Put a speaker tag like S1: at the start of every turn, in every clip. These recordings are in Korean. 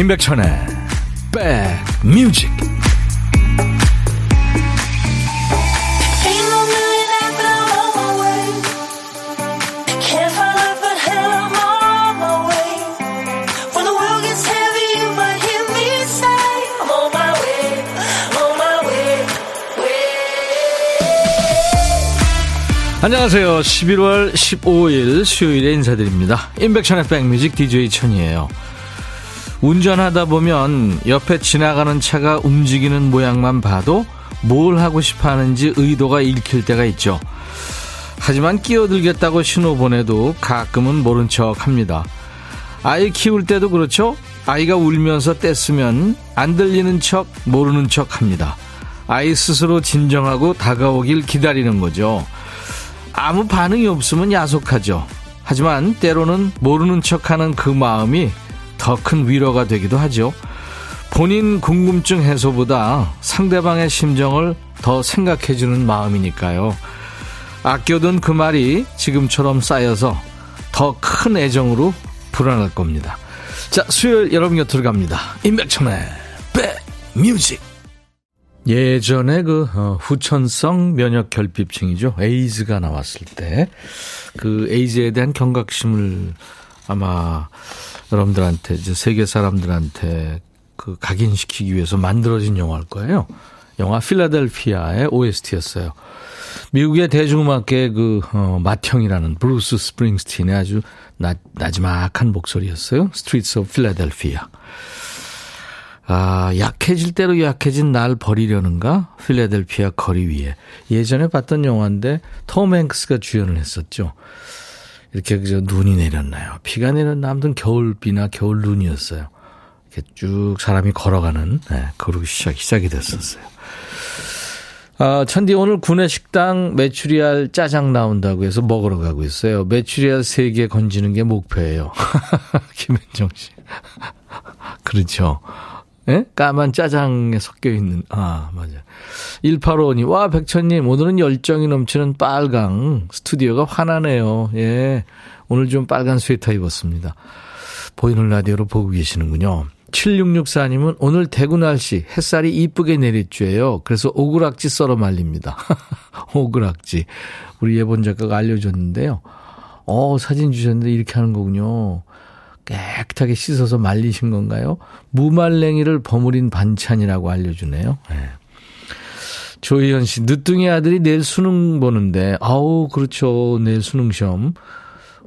S1: 임백천의 백뮤직 안녕하세요. 11월 15일 수요일에 인사드립니다. 임백천의 백뮤직 DJ 천이에요. 운전하다 보면 옆에 지나가는 차가 움직이는 모양만 봐도 뭘 하고 싶어 하는지 의도가 읽힐 때가 있죠. 하지만 끼어들겠다고 신호 보내도 가끔은 모른 척 합니다. 아이 키울 때도 그렇죠? 아이가 울면서 뗐으면 안 들리는 척, 모르는 척 합니다. 아이 스스로 진정하고 다가오길 기다리는 거죠. 아무 반응이 없으면 야속하죠. 하지만 때로는 모르는 척하는 그 마음이 더 큰 위로가 되기도 하죠. 본인 궁금증 해소보다 상대방의 심정을 더 생각해주는 마음이니까요. 아껴둔 그 말이 지금처럼 쌓여서 더 큰 애정으로 불어날 겁니다. 자, 수요일 여러분 곁으로 갑니다. 임백천의 백뮤직. 예전에 그 어, 후천성 면역 결핍증이죠. 에이즈가 나왔을 때 그 에이즈에 대한 경각심을 아마 여러분들한테 이제 세계 사람들한테 그 각인시키기 위해서 만들어진 영화일 거예요. 영화 필라델피아의 OST였어요. 미국의 대중음악계의 그 어, 맏형이라는 브루스 스프링스틴의 아주 나, 나지막한 목소리였어요. Streets of Philadelphia. 아, 약해질 대로 약해진 날 버리려는가? 필라델피아 거리 위에. 예전에 봤던 영화인데 톰 행크스가 주연을 했었죠. 이렇게 그저 눈이 내렸나요? 비가 내렸나? 아무튼 겨울비나 겨울 눈이었어요. 이렇게 쭉 사람이 걸어가는, 네, 그러고 시작, 시작이 됐었어요. 아, 천디 오늘 구내 식당 메추리알 짜장 나온다고 해서 먹으러 가고 있어요. 메추리알 3개 건지는 게 목표예요. 김현정 씨. 그렇죠. 예? 까만 짜장에 섞여 있는, 아, 맞아. 1855님, 와, 백천님, 오늘은 열정이 넘치는 빨강. 스튜디오가 환하네요. 예. 오늘 좀 빨간 스웨터 입었습니다. 보이는 라디오로 보고 계시는군요. 7664님은 오늘 대구 날씨 햇살이 이쁘게 내리쬐요. 그래서 오그락지 썰어 말립니다. 오그락지. 우리 예본 작가가 알려줬는데요. 어, 사진 주셨는데 이렇게 하는 거군요. 깨끗하게 씻어서 말리신 건가요? 무말랭이를 버무린 반찬이라고 알려주네요. 네. 조희연 씨, 늦둥이 아들이 내일 수능 보는데, 아우, 그렇죠. 내일 수능 시험.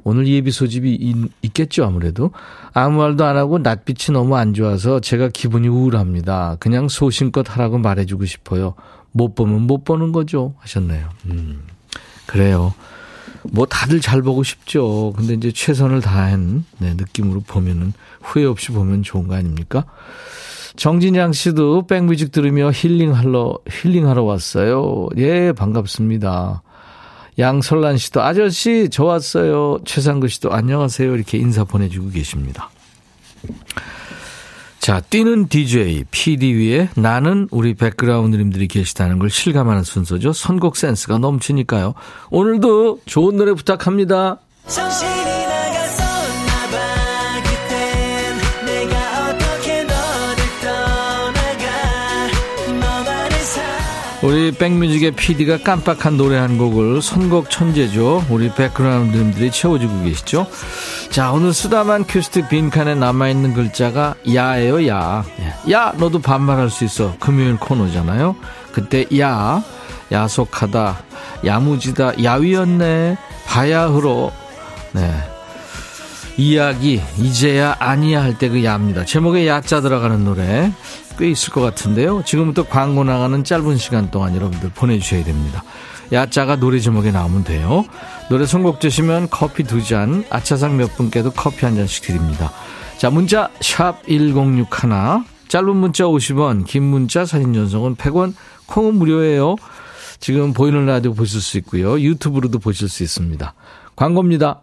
S1: 오늘 예비 소집이 있, 겠죠 아무래도. 아무 말도 안 하고 낯빛이 너무 안 좋아서 제가 기분이 우울합니다. 그냥 소신껏 하라고 말해주고 싶어요. 못 보면 못 보는 거죠. 하셨네요. 음, 그래요. 뭐 다들 잘 보고 싶죠. 근데 이제 최선을 다한 네, 느낌으로 보면은 후회 없이 보면 좋은 거 아닙니까? 정진양 씨도 백뮤직 들으며 힐링하러 힐링하러 왔어요. 예, 반갑습니다. 양설란 씨도 아저씨 저 왔어요. 최상근 씨도 안녕하세요. 이렇게 인사 보내주고 계십니다. 자, 뛰는 DJ, PD 위에 나는 우리 백그라운드님들이 계시다는 걸 실감하는 순서죠. 선곡 센스가 넘치니까요. 오늘도 좋은 노래 부탁합니다. 우리 백뮤직의 PD가 깜빡한 노래 한 곡을 선곡 천재죠. 우리 백그라운드님들이 채워주고 계시죠. 자, 오늘 쓰다만 큐시트 빈칸에 남아있는 글자가 야예요, 야. 야, 너도 반말할 수 있어. 금요일 코너잖아요. 그때 야, 야속하다, 야무지다, 야위였네, 바야 흐로. 네. 이야기, 이제야 아니야 할 때 그 야입니다. 제목에 야자 들어가는 노래. 꽤 있을 것 같은데요. 지금부터 광고 나가는 짧은 시간 동안 여러분들 보내주셔야 됩니다. 야자가 노래 제목에 나오면 돼요. 노래 선곡 되시면 커피 두 잔, 아차상 몇 분께도 커피 한 잔씩 드립니다. 자, 문자 샵 1061, 짧은 문자 50원, 긴 문자 사진 전송은 100원, 콩은 무료예요. 지금 보이는 라디오 보실 수 있고요. 유튜브로도 보실 수 있습니다. 광고입니다.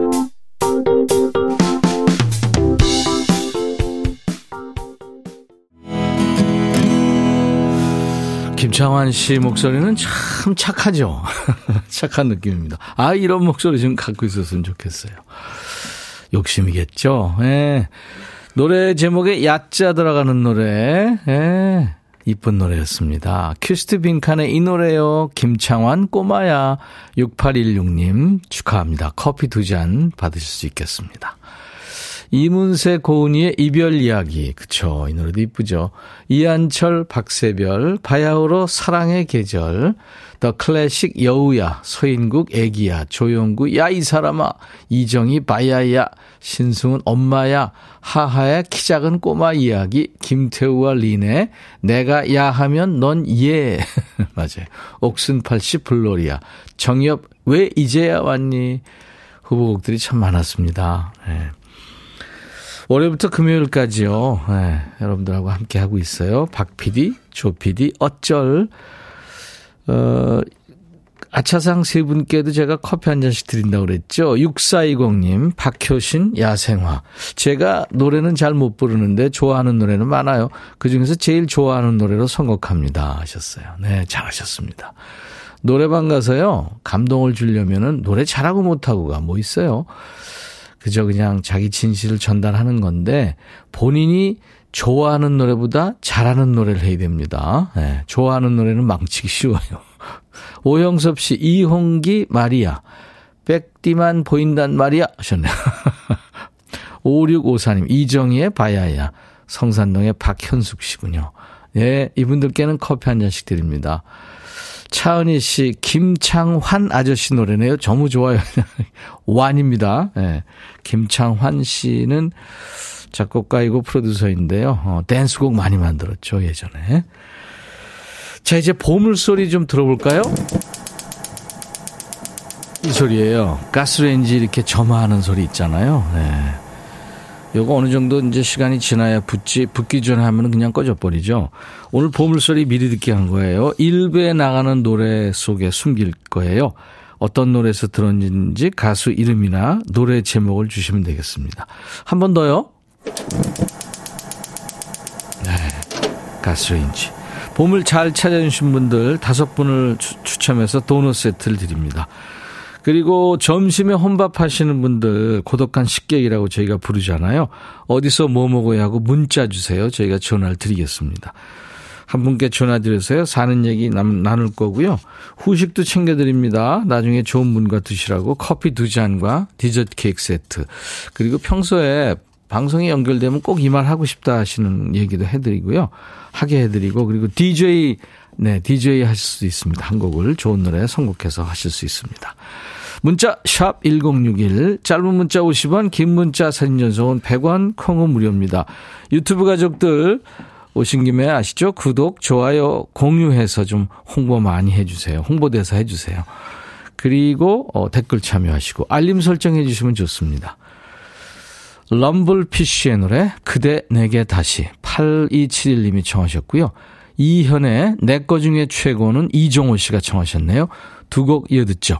S1: 김창완 씨 목소리는 참 착하죠. 착한 느낌입니다. 아, 이런 목소리 좀 갖고 있었으면 좋겠어요. 욕심이겠죠. 예. 노래 제목에 야자 들어가는 노래. 예. 이쁜 노래였습니다. 큐스트 빈칸의 이 노래요. 김창완 꼬마야 6816님 축하합니다. 커피 두 잔 받으실 수 있겠습니다. 이문세 고은희의 이별 이야기. 그쵸. 이 노래도 이쁘죠. 이한철 박새별 바야흐로 사랑의 계절. 더 클래식 여우야 서인국 애기야 조용구 야 이 사람아 이정희 바야야 신승은 엄마야 하하의 키 작은 꼬마 이야기 김태우와 린의 내가 야 하면 넌 예. 맞아요. 옥순팔씨 블로리아 정엽 왜 이제야 왔니 후보곡들이 참 많았습니다. 네. 월요일부터 금요일까지요. 네, 여러분들하고 함께 하고 있어요. 박 PD, 조 PD, 어쩔. 어, 아차상 세 분께도 제가 커피 한 잔씩 드린다고 그랬죠. 6420님, 박효신, 야생화. 제가 노래는 잘 못 부르는데 좋아하는 노래는 많아요. 그 중에서 제일 좋아하는 노래로 선곡합니다. 하셨어요. 네, 잘하셨습니다. 노래방 가서요, 감동을 주려면은 노래 잘하고 못하고가 뭐 있어요. 그저 그냥 자기 진실을 전달하는 건데 본인이 좋아하는 노래보다 잘하는 노래를 해야 됩니다. 네, 좋아하는 노래는 망치기 쉬워요. 오영섭 씨, 이홍기 마리아. 백디만 보인단 말이야. 하셨네요. 5654님, 이정희의 바야야. 성산동의 박현숙 씨군요. 예, 이분들께는 커피 한 잔씩 드립니다. 차은희 씨, 김창환 아저씨 노래네요. 너무 좋아요. 완입니다. 예. 김창환 씨는 작곡가이고 프로듀서인데요. 어, 댄스곡 많이 만들었죠, 예전에. 자, 이제 보물소리 좀 들어볼까요? 이 소리예요. 가스레인지 이렇게 점화하는 소리 있잖아요. 네. 요거 어느 정도 이제 시간이 지나야 붙지, 붙기 전에 하면 그냥 꺼져버리죠. 오늘 보물소리 미리 듣게 한 거예요. 일부에 나가는 노래 속에 숨길 거예요. 어떤 노래에서 들었는지 가수 이름이나 노래 제목을 주시면 되겠습니다. 한 번 더요. 네. 가스레인지. 봄을 잘 찾아주신 분들 다섯 분을 추첨해서 도넛 세트를 드립니다. 그리고 점심에 혼밥 하시는 분들 고독한 식객이라고 저희가 부르잖아요. 어디서 뭐 먹어야 하고 문자 주세요. 저희가 전화를 드리겠습니다. 한 분께 전화 드려서요. 사는 얘기 나눌 거고요. 후식도 챙겨드립니다. 나중에 좋은 분과 드시라고 커피 두 잔과 디저트 케이크 세트. 그리고 평소에 방송이 연결되면 꼭 이 말 하고 싶다 하시는 얘기도 해드리고요. 하게 해드리고 그리고 DJ 네 DJ 하실 수 있습니다. 한 곡을 좋은 노래 선곡해서 하실 수 있습니다. 문자 샵 1061, 짧은 문자 50원, 긴 문자 사진 전송은 100원, 콩은 무료입니다. 유튜브 가족들 오신 김에 아시죠? 구독, 좋아요, 공유해서 좀 홍보 많이 해주세요. 홍보대사 해주세요. 그리고 어, 댓글 참여하시고 알림 설정해 주시면 좋습니다. 럼블피쉬의 노래 그대 내게 다시 8271님이 청하셨고요. 이현의 내 거 중에 최고는 이종호 씨가 청하셨네요. 두 곡 이어듣죠.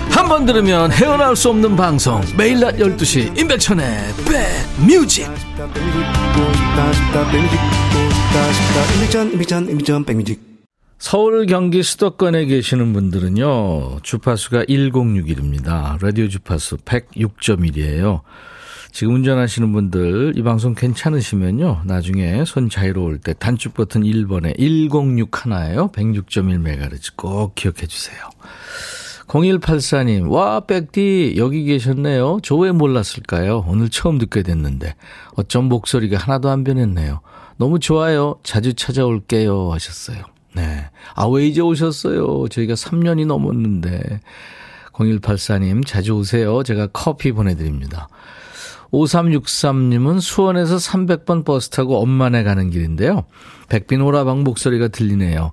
S1: 한 번 들으면 헤어나올 수 없는 방송. 매일 낮 12시 임백천의 백뮤직. 서울 경기 수도권에 계시는 분들은요 주파수가 1061입니다. 라디오 주파수 106.1이에요. 지금 운전하시는 분들 이 방송 괜찮으시면요 나중에 손 자유로울 때 단축 버튼 1번에 106 하나예요. 106.1MHz 꼭 기억해 주세요 0184님, 와, 백디, 여기 계셨네요. 저 왜 몰랐을까요? 오늘 처음 듣게 됐는데. 어쩜 목소리가 하나도 안 변했네요. 너무 좋아요. 자주 찾아올게요. 하셨어요. 네. 아, 왜 이제 오셨어요? 저희가 3년이 넘었는데. 0184님, 자주 오세요. 제가 커피 보내드립니다. 5363님은 수원에서 300번 버스 타고 엄마네 가는 길인데요. 백빈 오라방 목소리가 들리네요.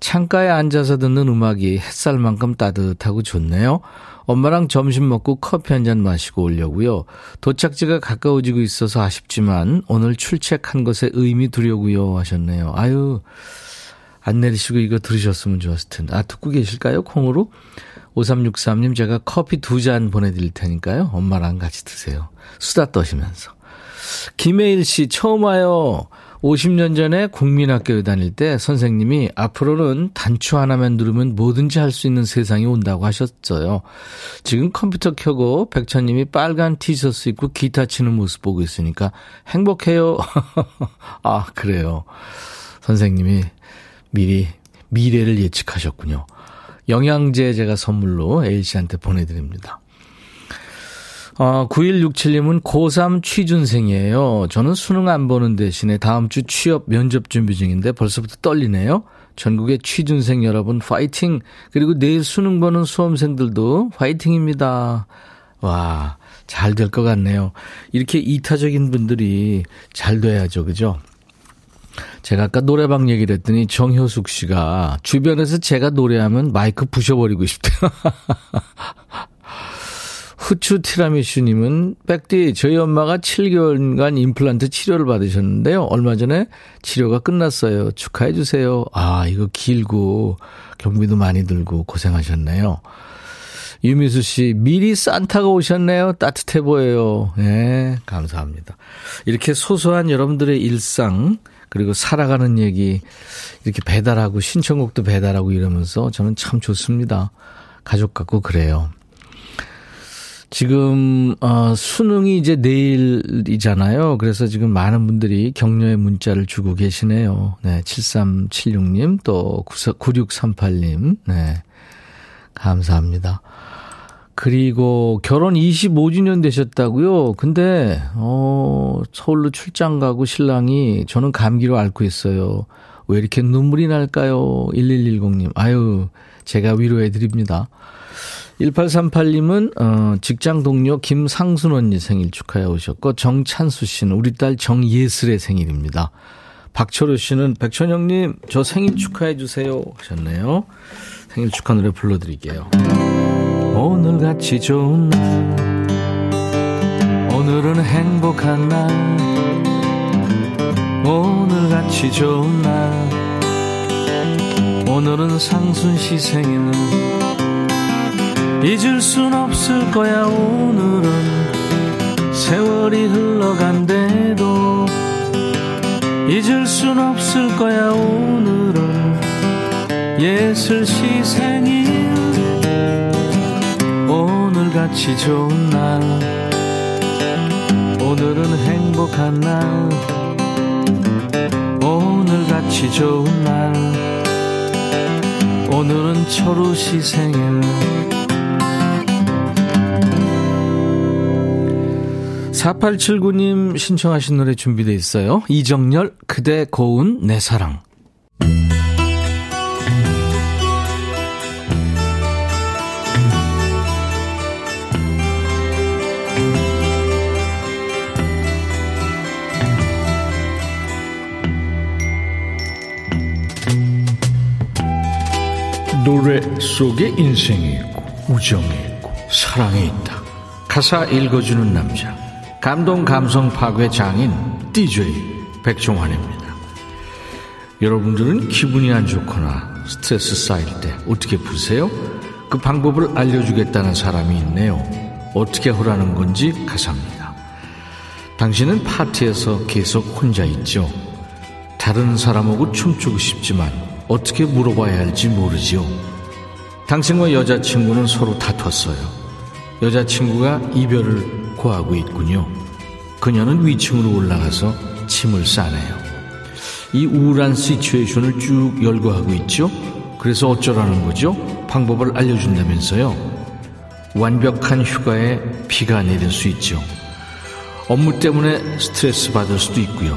S1: 창가에 앉아서 듣는 음악이 햇살만큼 따뜻하고 좋네요. 엄마랑 점심 먹고 커피 한 잔 마시고 오려고요. 도착지가 가까워지고 있어서 아쉽지만 오늘 출첵한 것에 의미 두려고요 하셨네요. 아유 안 내리시고 이거 들으셨으면 좋았을 텐데. 아 듣고 계실까요 콩으로? 5363님 제가 커피 두 잔 보내드릴 테니까요. 엄마랑 같이 드세요. 수다 떠시면서. 김혜일 씨 처음 와요. 50년 전에 국민학교에 다닐 때 선생님이 앞으로는 단추 하나만 누르면 뭐든지 할 수 있는 세상이 온다고 하셨어요. 지금 컴퓨터 켜고 백천님이 빨간 티셔츠 입고 기타 치는 모습 보고 있으니까 행복해요. 아, 그래요. 선생님이 미리 미래를 예측하셨군요. 영양제 제가 선물로 A씨한테 보내드립니다. 어, 9167님은 고3 취준생이에요. 저는 수능 안 보는 대신에 다음 주 취업 면접 준비 중인데 벌써부터 떨리네요. 전국의 취준생 여러분 파이팅! 그리고 내일 수능 보는 수험생들도 파이팅입니다. 와, 잘 될 것 같네요. 이렇게 이타적인 분들이 잘 돼야죠. 그죠? 제가 아까 노래방 얘기를 했더니 정효숙 씨가 주변에서 제가 노래하면 마이크 부셔버리고 싶대요. 후추 티라미슈님은 백디 저희 엄마가 7개월간 임플란트 치료를 받으셨는데요. 얼마 전에 치료가 끝났어요. 축하해 주세요. 아 이거 길고 경비도 많이 들고 고생하셨네요. 유미수 씨 미리 산타가 오셨네요. 따뜻해 보여요. 네 감사합니다. 이렇게 소소한 여러분들의 일상 그리고 살아가는 얘기 이렇게 배달하고 신청곡도 배달하고 이러면서 저는 참 좋습니다. 가족 같고 그래요. 지금 어 수능이 이제 내일이잖아요. 그래서 지금 많은 분들이 격려의 문자를 주고 계시네요. 네, 7376님 또 9638님. 네. 감사합니다. 그리고 결혼 25주년 되셨다고요? 근데 어 서울로 출장 가고 신랑이 저는 감기로 앓고 있어요. 왜 이렇게 눈물이 날까요? 1110님. 아유, 제가 위로해 드립니다. 1838님은 어, 직장 동료 김상순 언니 생일 축하해 오셨고 정찬수 씨는 우리 딸 정예슬의 생일입니다. 박철우 씨는 백천영 님 저 생일 축하해 주세요 하셨네요. 생일 축하 노래 불러 드릴게요. 오늘같이 좋은 날. 오늘은 행복한 날. 오늘같이 좋은 날. 오늘은 상순 씨 생일 잊을 순 없을 거야 오늘은. 세월이 흘러간대도 잊을 순 없을 거야 오늘은. 예슬 시 생일 같이 좋은 날 오늘은 행복한 날 오늘 같이 좋은 날 오늘은 철우 시 생일 4879님 신청하신 노래 준비되어 있어요. 이정열, 그대 고운 내 사랑. 노래 속에 인생이 있고, 우정이 있고, 사랑이 있다. 가사 읽어주는 남자. 감동 감성 파괴 장인 DJ 백종환입니다. 여러분들은 기분이 안 좋거나 스트레스 쌓일 때 어떻게 푸세요? 그 방법을 알려주겠다는 사람이 있네요. 어떻게 하라는 건지 가사입니다. 당신은 파티에서 계속 혼자 있죠. 다른 사람하고 춤추고 싶지만 어떻게 물어봐야 할지 모르지요. 당신과 여자친구는 서로 다퉜어요. 여자친구가 이별을 고하고 있군요. 그녀는 위층으로 올라가서 침을 싸네요. 이 우울한 시츄에이션을 쭉 열거하고 있죠. 그래서 어쩌라는 거죠? 방법을 알려준다면서요. 완벽한 휴가에 비가 내릴 수 있죠. 업무 때문에 스트레스 받을 수도 있고요.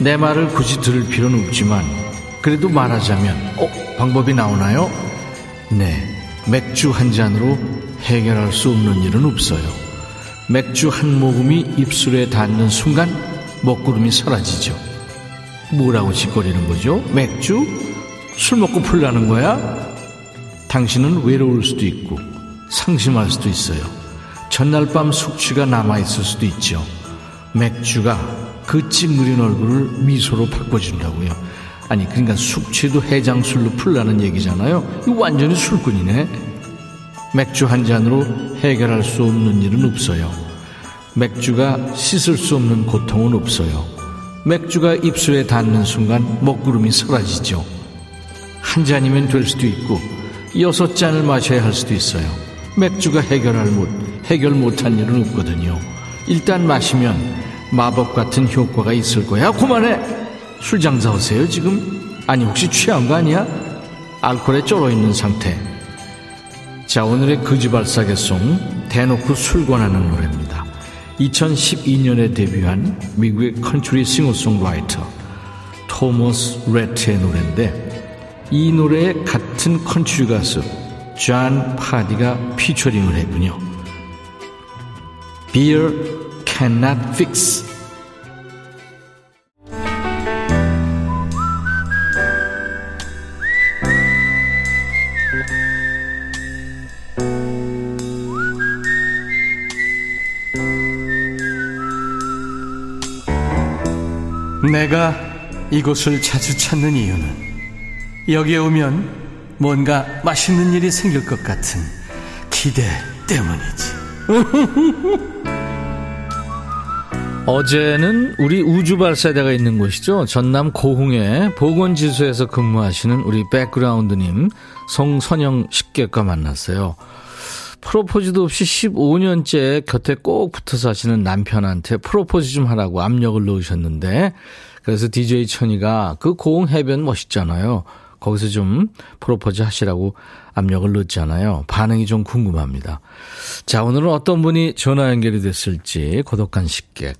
S1: 내 말을 굳이 들을 필요는 없지만 그래도 말하자면 어 방법이 나오나요? 네 맥주 한 잔으로 해결할 수 없는 일은 없어요. 맥주 한 모금이 입술에 닿는 순간 먹구름이 사라지죠. 뭐라고 짓거리는 거죠? 맥주? 술 먹고 풀라는 거야? 당신은 외로울 수도 있고 상심할 수도 있어요. 전날 밤 숙취가 남아있을 수도 있죠. 맥주가 그 찡그린 얼굴을 미소로 바꿔준다고요. 아니, 그러니까 숙취도 해장술로 풀라는 얘기잖아요. 이거 완전히 술꾼이네. 맥주 한 잔으로 해결할 수 없는 일은 없어요. 맥주가 씻을 수 없는 고통은 없어요. 맥주가 입술에 닿는 순간 먹구름이 사라지죠. 한 잔이면 될 수도 있고, 여섯 잔을 마셔야 할 수도 있어요. 맥주가 해결할 못, 해결 못한 일은 없거든요. 일단 마시면 마법 같은 효과가 있을 거야. 그만해! 술 장사 하세요, 지금? 아니, 혹시 취한 거 아니야? 알코올에 쩔어 있는 상태. 자, 오늘의 거지발싸개송, 대놓고 술 권하는 노래입니다. 2012년에 데뷔한 미국의 컨트리 싱어송라이터, 토머스 레트의 노래인데, 이 노래에 같은 컨트리 가수, 존 파디가 피처링을 했군요. Beer cannot fix.
S2: 내가 이곳을 자주 찾는 이유는 여기에 오면 뭔가 맛있는 일이 생길 것 같은 기대 때문이지.
S1: 어제는 우리 우주발사대가 있는 곳이죠. 전남 고흥의 보건지수에서 근무하시는 우리 백그라운드님 송선영 식객과 만났어요. 프로포즈도 없이 15년째 곁에 꼭 붙어 사시는 남편한테 프로포즈 좀 하라고 압력을 넣으셨는데 그래서 DJ 천이가 그 고흥 해변 멋있잖아요. 거기서 좀 프로포즈 하시라고 압력을 넣었잖아요. 반응이 좀 궁금합니다. 자, 오늘은 어떤 분이 전화 연결이 됐을지 고독한 식객.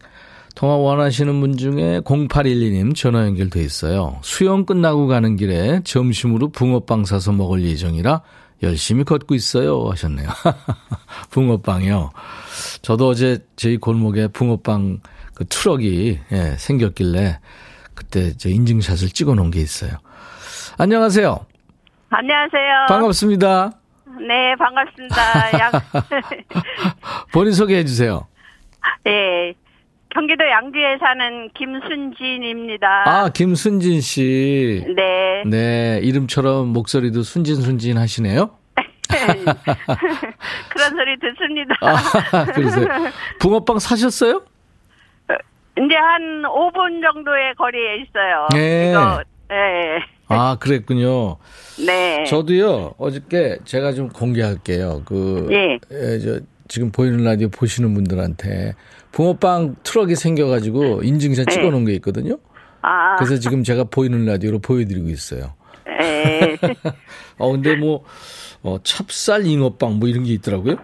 S1: 통화 원하시는 분 중에 0812님 전화 연결돼 있어요. 수영 끝나고 가는 길에 점심으로 붕어빵 사서 먹을 예정이라 열심히 걷고 있어요 하셨네요. 붕어빵이요. 저도 어제 저희 골목에 붕어빵 그 트럭이 예, 생겼길래 그때 저 인증샷을 찍어 놓은 게 있어요. 안녕하세요.
S3: 안녕하세요.
S1: 반갑습니다.
S3: 네, 반갑습니다. 양...
S1: 본인 소개해 주세요.
S3: 네. 경기도 양주에 사는 김순진입니다.
S1: 아, 김순진 씨.
S3: 네.
S1: 네, 이름처럼 목소리도 순진순진 하시네요?
S3: 그런 소리 듣습니다.
S1: 아, 그러세요. 붕어빵 사셨어요?
S3: 이제 한 5분 정도의 거리에 있어요.
S1: 네.
S3: 이거, 네.
S1: 아, 그랬군요.
S3: 네.
S1: 저도요, 어저께 제가 좀 공개할게요. 그,
S3: 예.
S1: 예, 저, 지금 보이는 라디오 보시는 분들한테 붕어빵 트럭이 생겨가지고 인증샷
S3: 네.
S1: 찍어 놓은 게 있거든요.
S3: 아.
S1: 그래서 지금 제가 보이는 라디오로 보여드리고 있어요.
S3: 네.
S1: 어, 근데 뭐, 어, 찹쌀 잉어빵 뭐 이런 게 있더라고요.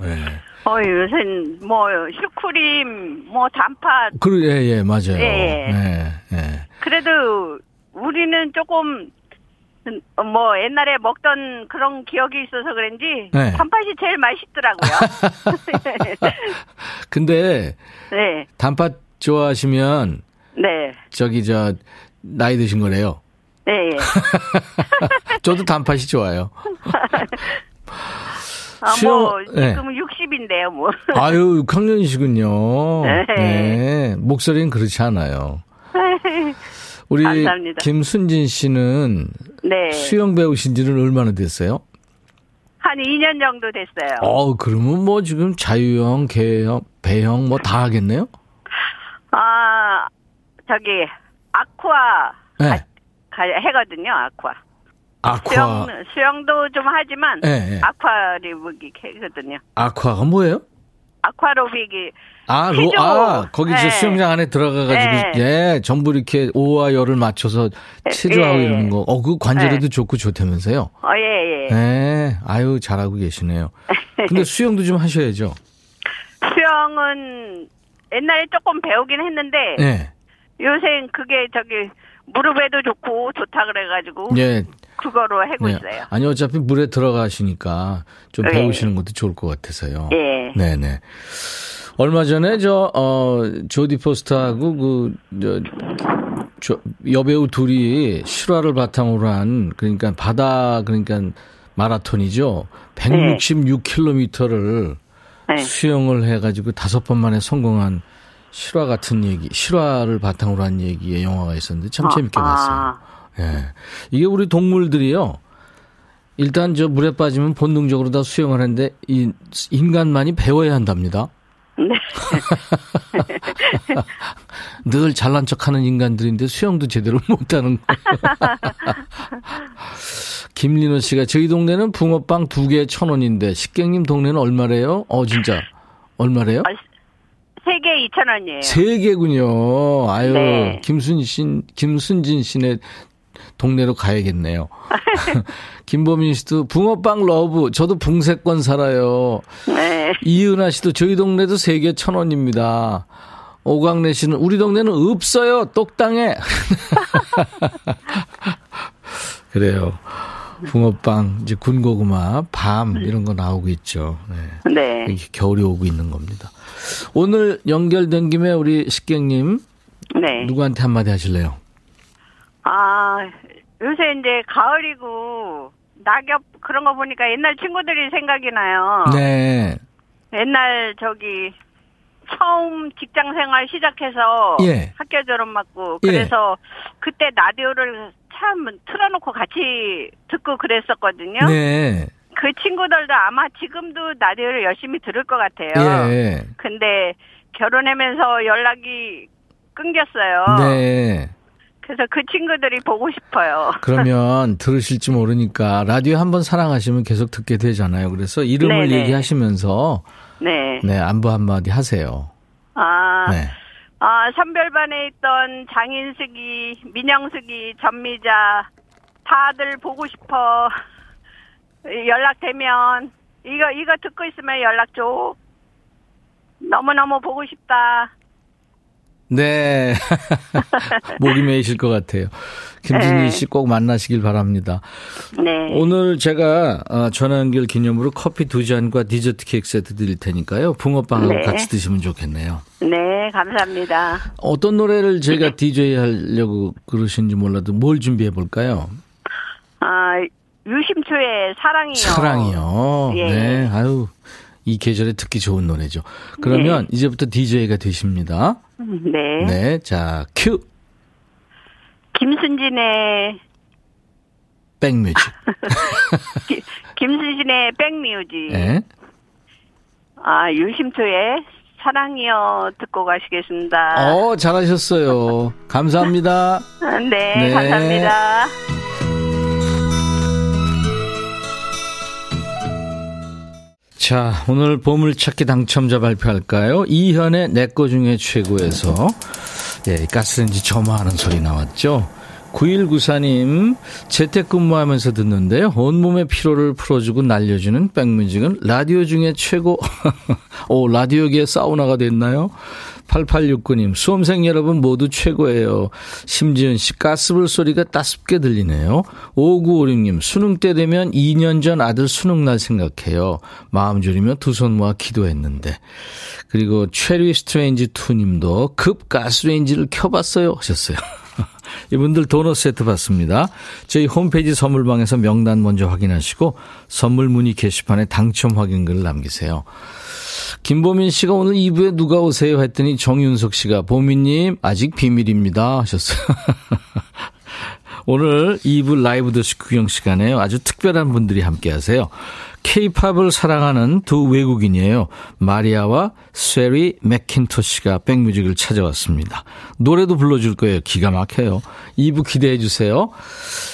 S1: 네.
S3: 어, 요새 뭐 슈크림, 뭐 단팥.
S1: 그, 예, 예, 맞아요.
S3: 예.
S1: 네, 네.
S3: 그래도 우리는 조금 뭐 옛날에 먹던 그런 기억이 있어서 그런지
S1: 네.
S3: 단팥이 제일 맛있더라고요.
S1: 근데
S3: 네.
S1: 단팥 좋아하시면
S3: 네.
S1: 저기 저 나이 드신 거래요.
S3: 네. 예.
S1: 저도 단팥이 좋아요.
S3: 아, 뭐
S1: 네.
S3: 지금 60인데요, 뭐.
S1: 아유, 6학년이시군요.
S3: 네.
S1: 네. 목소리는 그렇지 않아요. 우리
S3: 감사합니다.
S1: 김순진 씨는
S3: 네.
S1: 수영 배우신 지는 얼마나 됐어요?
S3: 한 2년 정도 됐어요.
S1: 어, 그러면 뭐 지금 자유형, 개형, 배형 뭐 다 하겠네요?
S3: 아, 저기 아쿠아
S1: 네.
S3: 가, 가- 해거든요, 아쿠아.
S1: 아쿠아.
S3: 수영 수영 도 좀 하지만
S1: 네, 네.
S3: 아쿠아리빅이 하거든요.
S1: 아쿠아가 뭐예요?
S3: 아쿠아로빅이
S1: 아, 로. 아, 거기 저
S3: 네.
S1: 수영장 안에 들어가가지고,
S3: 네.
S1: 예, 전부 이렇게 오와 열을 맞춰서 체조하고
S3: 예.
S1: 이러는 거. 어, 그 관절에도 좋고 좋다면서요?
S3: 어, 예, 예.
S1: 네. 아유, 잘하고 계시네요. 근데 수영도 좀 하셔야죠.
S3: 수영은 옛날에 조금 배우긴 했는데
S1: 네.
S3: 요새 그게 저기 무릎에도 좋고 좋다 그래가지고
S1: 예.
S3: 그거로 하고
S1: 네.
S3: 있어요.
S1: 아니 어차피 물에 들어가시니까 좀
S3: 네.
S1: 배우시는 것도 좋을 것 같아서요.
S3: 예.
S1: 네네. 얼마 전에 저, 어, 조디 포스터하고 그, 저, 저, 여배우 둘이 실화를 바탕으로 한, 그러니까 바다, 그러니까 마라톤이죠. 166km를
S3: 네.
S1: 수영을 해가지고 다섯 번 만에 성공한 실화 같은 얘기, 실화를 바탕으로 한 얘기의 영화가 있었는데 참 재밌게
S3: 아,
S1: 봤어요. 예. 이게 우리 동물들이요. 일단 저 물에 빠지면 본능적으로 다 수영을 하는데 이 인간만이 배워야 한답니다.
S3: 네.
S1: 늘 잘난 척하는 인간들인데 수영도 제대로 못하는 거. 김린호 씨가 저희 동네는 붕어빵 두 개에 천 원인데 식객님 동네는 얼마래요? 어 진짜 얼마래요?
S3: 아, 세개 2천 원이에요.
S1: 세 개군요. 아유
S3: 네.
S1: 김순 씨, 김순진 씨네 동네로 가야겠네요. 김보민 씨도 붕어빵 love. 저도 붕세권 살아요.
S3: 네.
S1: 이은하 씨도 저희 동네도 세개천 원입니다. 오광래 씨는 우리 동네는 없어요. 똑당에. 그래요. 붕어빵, 이제 군고구마, 밤 이런 거 나오고 있죠. 네.
S3: 네.
S1: 겨울이 오고 있는 겁니다. 오늘 연결된 김에 우리 식객님
S3: 네.
S1: 누구한테 한마디 하실래요?
S3: 아, 요새 이제 가을이고 낙엽 그런 거 보니까 옛날 친구들이 생각이 나요.
S1: 네.
S3: 옛날 저기 처음 직장 생활 시작해서
S1: 예.
S3: 학교 졸업 맞고
S1: 예.
S3: 그래서 그때 라디오를 참 틀어놓고 같이 듣고 그랬었거든요.
S1: 네.
S3: 그 친구들도 아마 지금도 라디오를 열심히 들을 것 같아요.
S1: 예.
S3: 근데 결혼하면서 연락이 끊겼어요.
S1: 네.
S3: 그래서 그 친구들이 보고 싶어요.
S1: 그러면 들으실지 모르니까 라디오 한번 사랑하시면 계속 듣게 되잖아요. 그래서 이름을
S3: 네네.
S1: 얘기하시면서
S3: 네.
S1: 네, 안부 한마디 하세요.
S3: 아,
S1: 네.
S3: 아, 선별반에 있던 장인숙이, 민영숙이, 전미자, 다들 보고 싶어. 연락되면, 이거, 이거 듣고 있으면 연락 줘. 너무너무 보고 싶다.
S1: 네. 목이 메이실 것 같아요. 김진희
S3: 네.
S1: 씨꼭 만나시길 바랍니다.
S3: 네.
S1: 오늘 제가 어, 전화 연결 기념으로 커피 두 잔과 디저트 케이크 세트 드릴 테니까요. 붕어빵하고
S3: 네.
S1: 같이 드시면 좋겠네요.
S3: 네, 감사합니다.
S1: 어떤 노래를 저희가 DJ 하려고 그러신지 몰라도 뭘 준비해 볼까요?
S3: 아, 유심초의 사랑이요.
S1: 사랑이요.
S3: 예.
S1: 네. 아유. 이 계절에 듣기 좋은 노래죠. 그러면 이제부터 DJ가 되십니다.
S3: 네.
S1: 네. 자, 큐.
S3: 김순진의,
S1: 백뮤직.
S3: 기- 김순진의 백뮤직.
S1: 네.
S3: 아, 유심초의 사랑이요 듣고 가시겠습니다.
S1: 어, 잘하셨어요. 감사합니다.
S3: 네,
S1: 네.
S3: 감사합니다.
S1: 자, 오늘 보물찾기 당첨자 발표할까요? 이현의 내 거 중에 최고에서 예, 가스레인지 점화하는 소리 나왔죠. 9194님, 재택근무하면서 듣는데요. 온몸의 피로를 풀어주고 날려주는 백뮤직은 라디오 중에 최고. 오, 라디오계의 사우나가 됐나요? 8869님, 수험생 여러분 모두 최고예요. 심지은 씨, 가스불 소리가 따숩게 들리네요. 5956님, 수능 때 되면 2년 전 아들 수능 날 생각해요. 마음 졸이며 두 손 모아 기도했는데. 그리고 체리 스트레인지 투님도 급 가스레인지를 켜봤어요 하셨어요. 이분들 도넛 세트 받습니다. 저희 홈페이지 선물방에서 명단 먼저 확인하시고 선물 문의 게시판에 당첨 확인글을 남기세요. 김보민 씨가 오늘 2부에 누가 오세요 했더니 정윤석 씨가 보민님 아직 비밀입니다 하셨어요. 오늘 2부 라이브 더시 구경 시간에요. 아주 특별한 분들이 함께 하세요. 케이팝을 사랑하는 두 외국인이에요. 마리아와 세리 맥킨토시가 백뮤직을 찾아왔습니다. 노래도 불러줄 거예요. 기가 막혀요. 2부 기대해 주세요.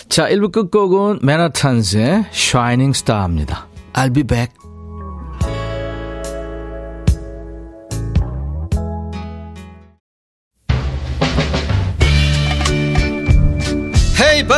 S1: 자, 1부 끝곡은 맨하탄스의 Shining Star입니다. I'll be back.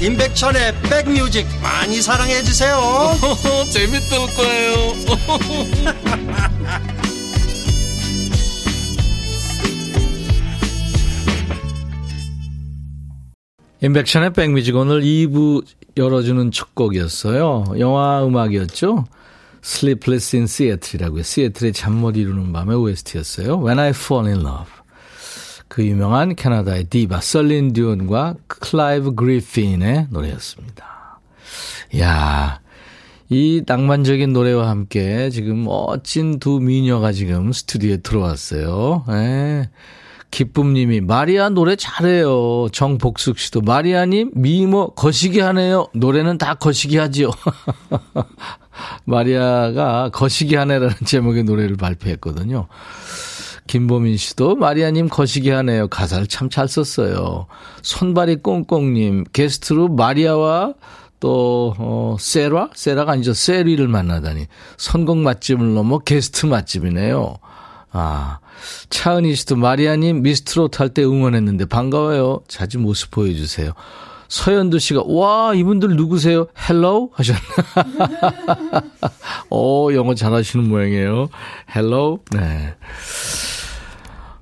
S4: 임백천의 백뮤직 많이 사랑해 주세요
S5: 재밌을 거예요
S1: 임백천의 백뮤직 오늘 2부 열어주는 첫 곡이었어요. 영화 음악이었죠. Sleepless in Seattle이라고요. 시애틀의 잠 못 이루는 밤의 OST였어요. When I Fall in Love. 그 유명한 캐나다의 디바 셀린 디온과 클라이브 그리핀의 노래였습니다. 야, 이 낭만적인 노래와 함께 지금 멋진 두 미녀가 지금 스튜디오에 들어왔어요. 예. 기쁨님이 마리아 노래 잘해요. 정복숙 씨도 마리아님 미모 거시기 하네요. 노래는 다 거시기 하지요. 마리아가 거시기 하네라는 제목의 노래를 발표했거든요. 김보민 씨도 마리아님 거시기 하네요. 가사를 참 잘 썼어요. 손발이 꽁꽁님 게스트로 마리아와 또, 어, 세라? 세라가 아니죠. 세리를 만나다니. 선곡 맛집을 넘어 게스트 맛집이네요. 아, 차은희 씨도 마리아님 미스트롯 할 때 응원했는데 반가워요. 자주 모습 보여주세요. 서현두 씨가 와 이분들 누구세요? Hello 하셨나? 오 영어 잘하시는 모양이에요. Hello 네.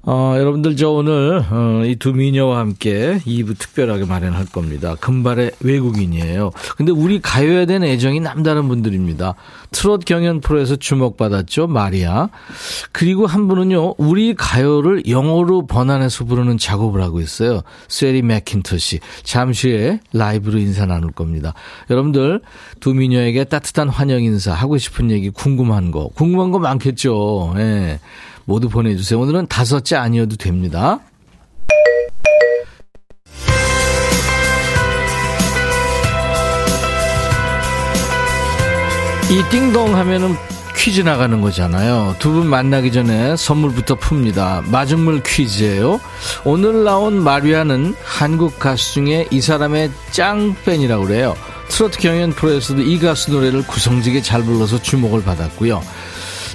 S1: 어, 여러분들 저 오늘 어, 이두 미녀와 함께 2부 특별하게 마련할 겁니다. 금발의 외국인이에요. 근데 우리 가요에 대한 애정이 남다른 분들입니다. 트롯 경연 프로에서 주목받았죠. 마리아. 그리고 한 분은요. 우리 가요를 영어로 번안해서 부르는 작업을 하고 있어요. 세리 맥킨터시. 잠시 후에 라이브로 인사 나눌 겁니다. 여러분들 두 미녀에게 따뜻한 환영 인사 하고 싶은 얘기 궁금한 거 궁금한 거 많겠죠. 예. 모두 보내주세요. 오늘은 다섯째 아니어도 됩니다. 이 띵동 하면은 퀴즈 나가는 거잖아요. 두 분 만나기 전에 선물부터 풉니다. 마중물 퀴즈예요. 오늘 나온 마리아는 한국 가수 중에 이 사람의 짱팬이라고 그래요. 트로트 경연 프로에서도 이 가수 노래를 구성지게 잘 불러서 주목을 받았고요.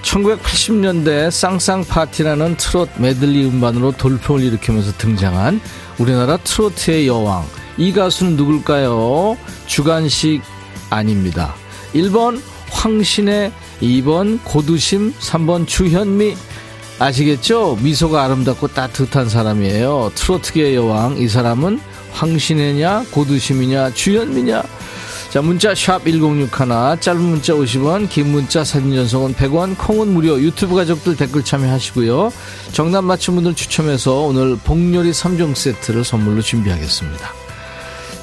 S1: 1980년대 쌍쌍 파티라는 트롯 메들리 음반으로 돌풍을 일으키면서 등장한 우리나라 트로트의 여왕. 이 가수는 누굴까요? 주간식 아닙니다. 1번 황신혜, 2번 고두심, 3번 주현미. 아시겠죠? 미소가 아름답고 따뜻한 사람이에요. 트로트계의 여왕. 이 사람은 황신혜냐, 고두심이냐, 주현미냐? 자, 문자 샵 1061, 짧은 문자 50원, 긴 문자 사진 전송은 100원, 콩은 무료, 유튜브 가족들 댓글 참여하시고요. 정답 맞춘 분들 추첨해서 오늘 복요리 3종 세트를 선물로 준비하겠습니다.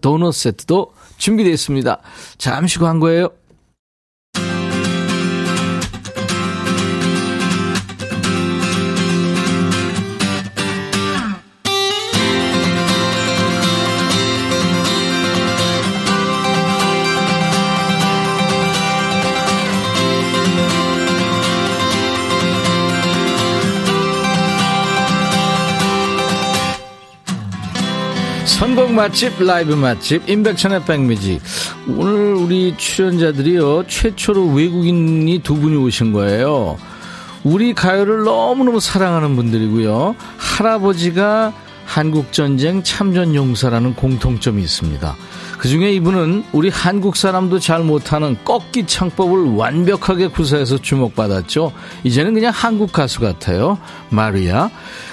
S1: 도넛 세트도 준비되어 있습니다. 잠시 광고예요. 선곡 맛집 라이브 맛집 임백천의 백뮤직 오늘 우리 출연자들이요 최초로 외국인이 두 분이 오신 거예요 우리 가요를 너무너무 사랑하는 분들이고요 할아버지가 한국전쟁 참전용사라는 공통점이 있습니다 그 중에 이분은 우리 한국 사람도 잘 못하는 꺾기 창법을 완벽하게 구사해서 주목받았죠. 이제는 그냥 한국 가수 같아요. 마리아.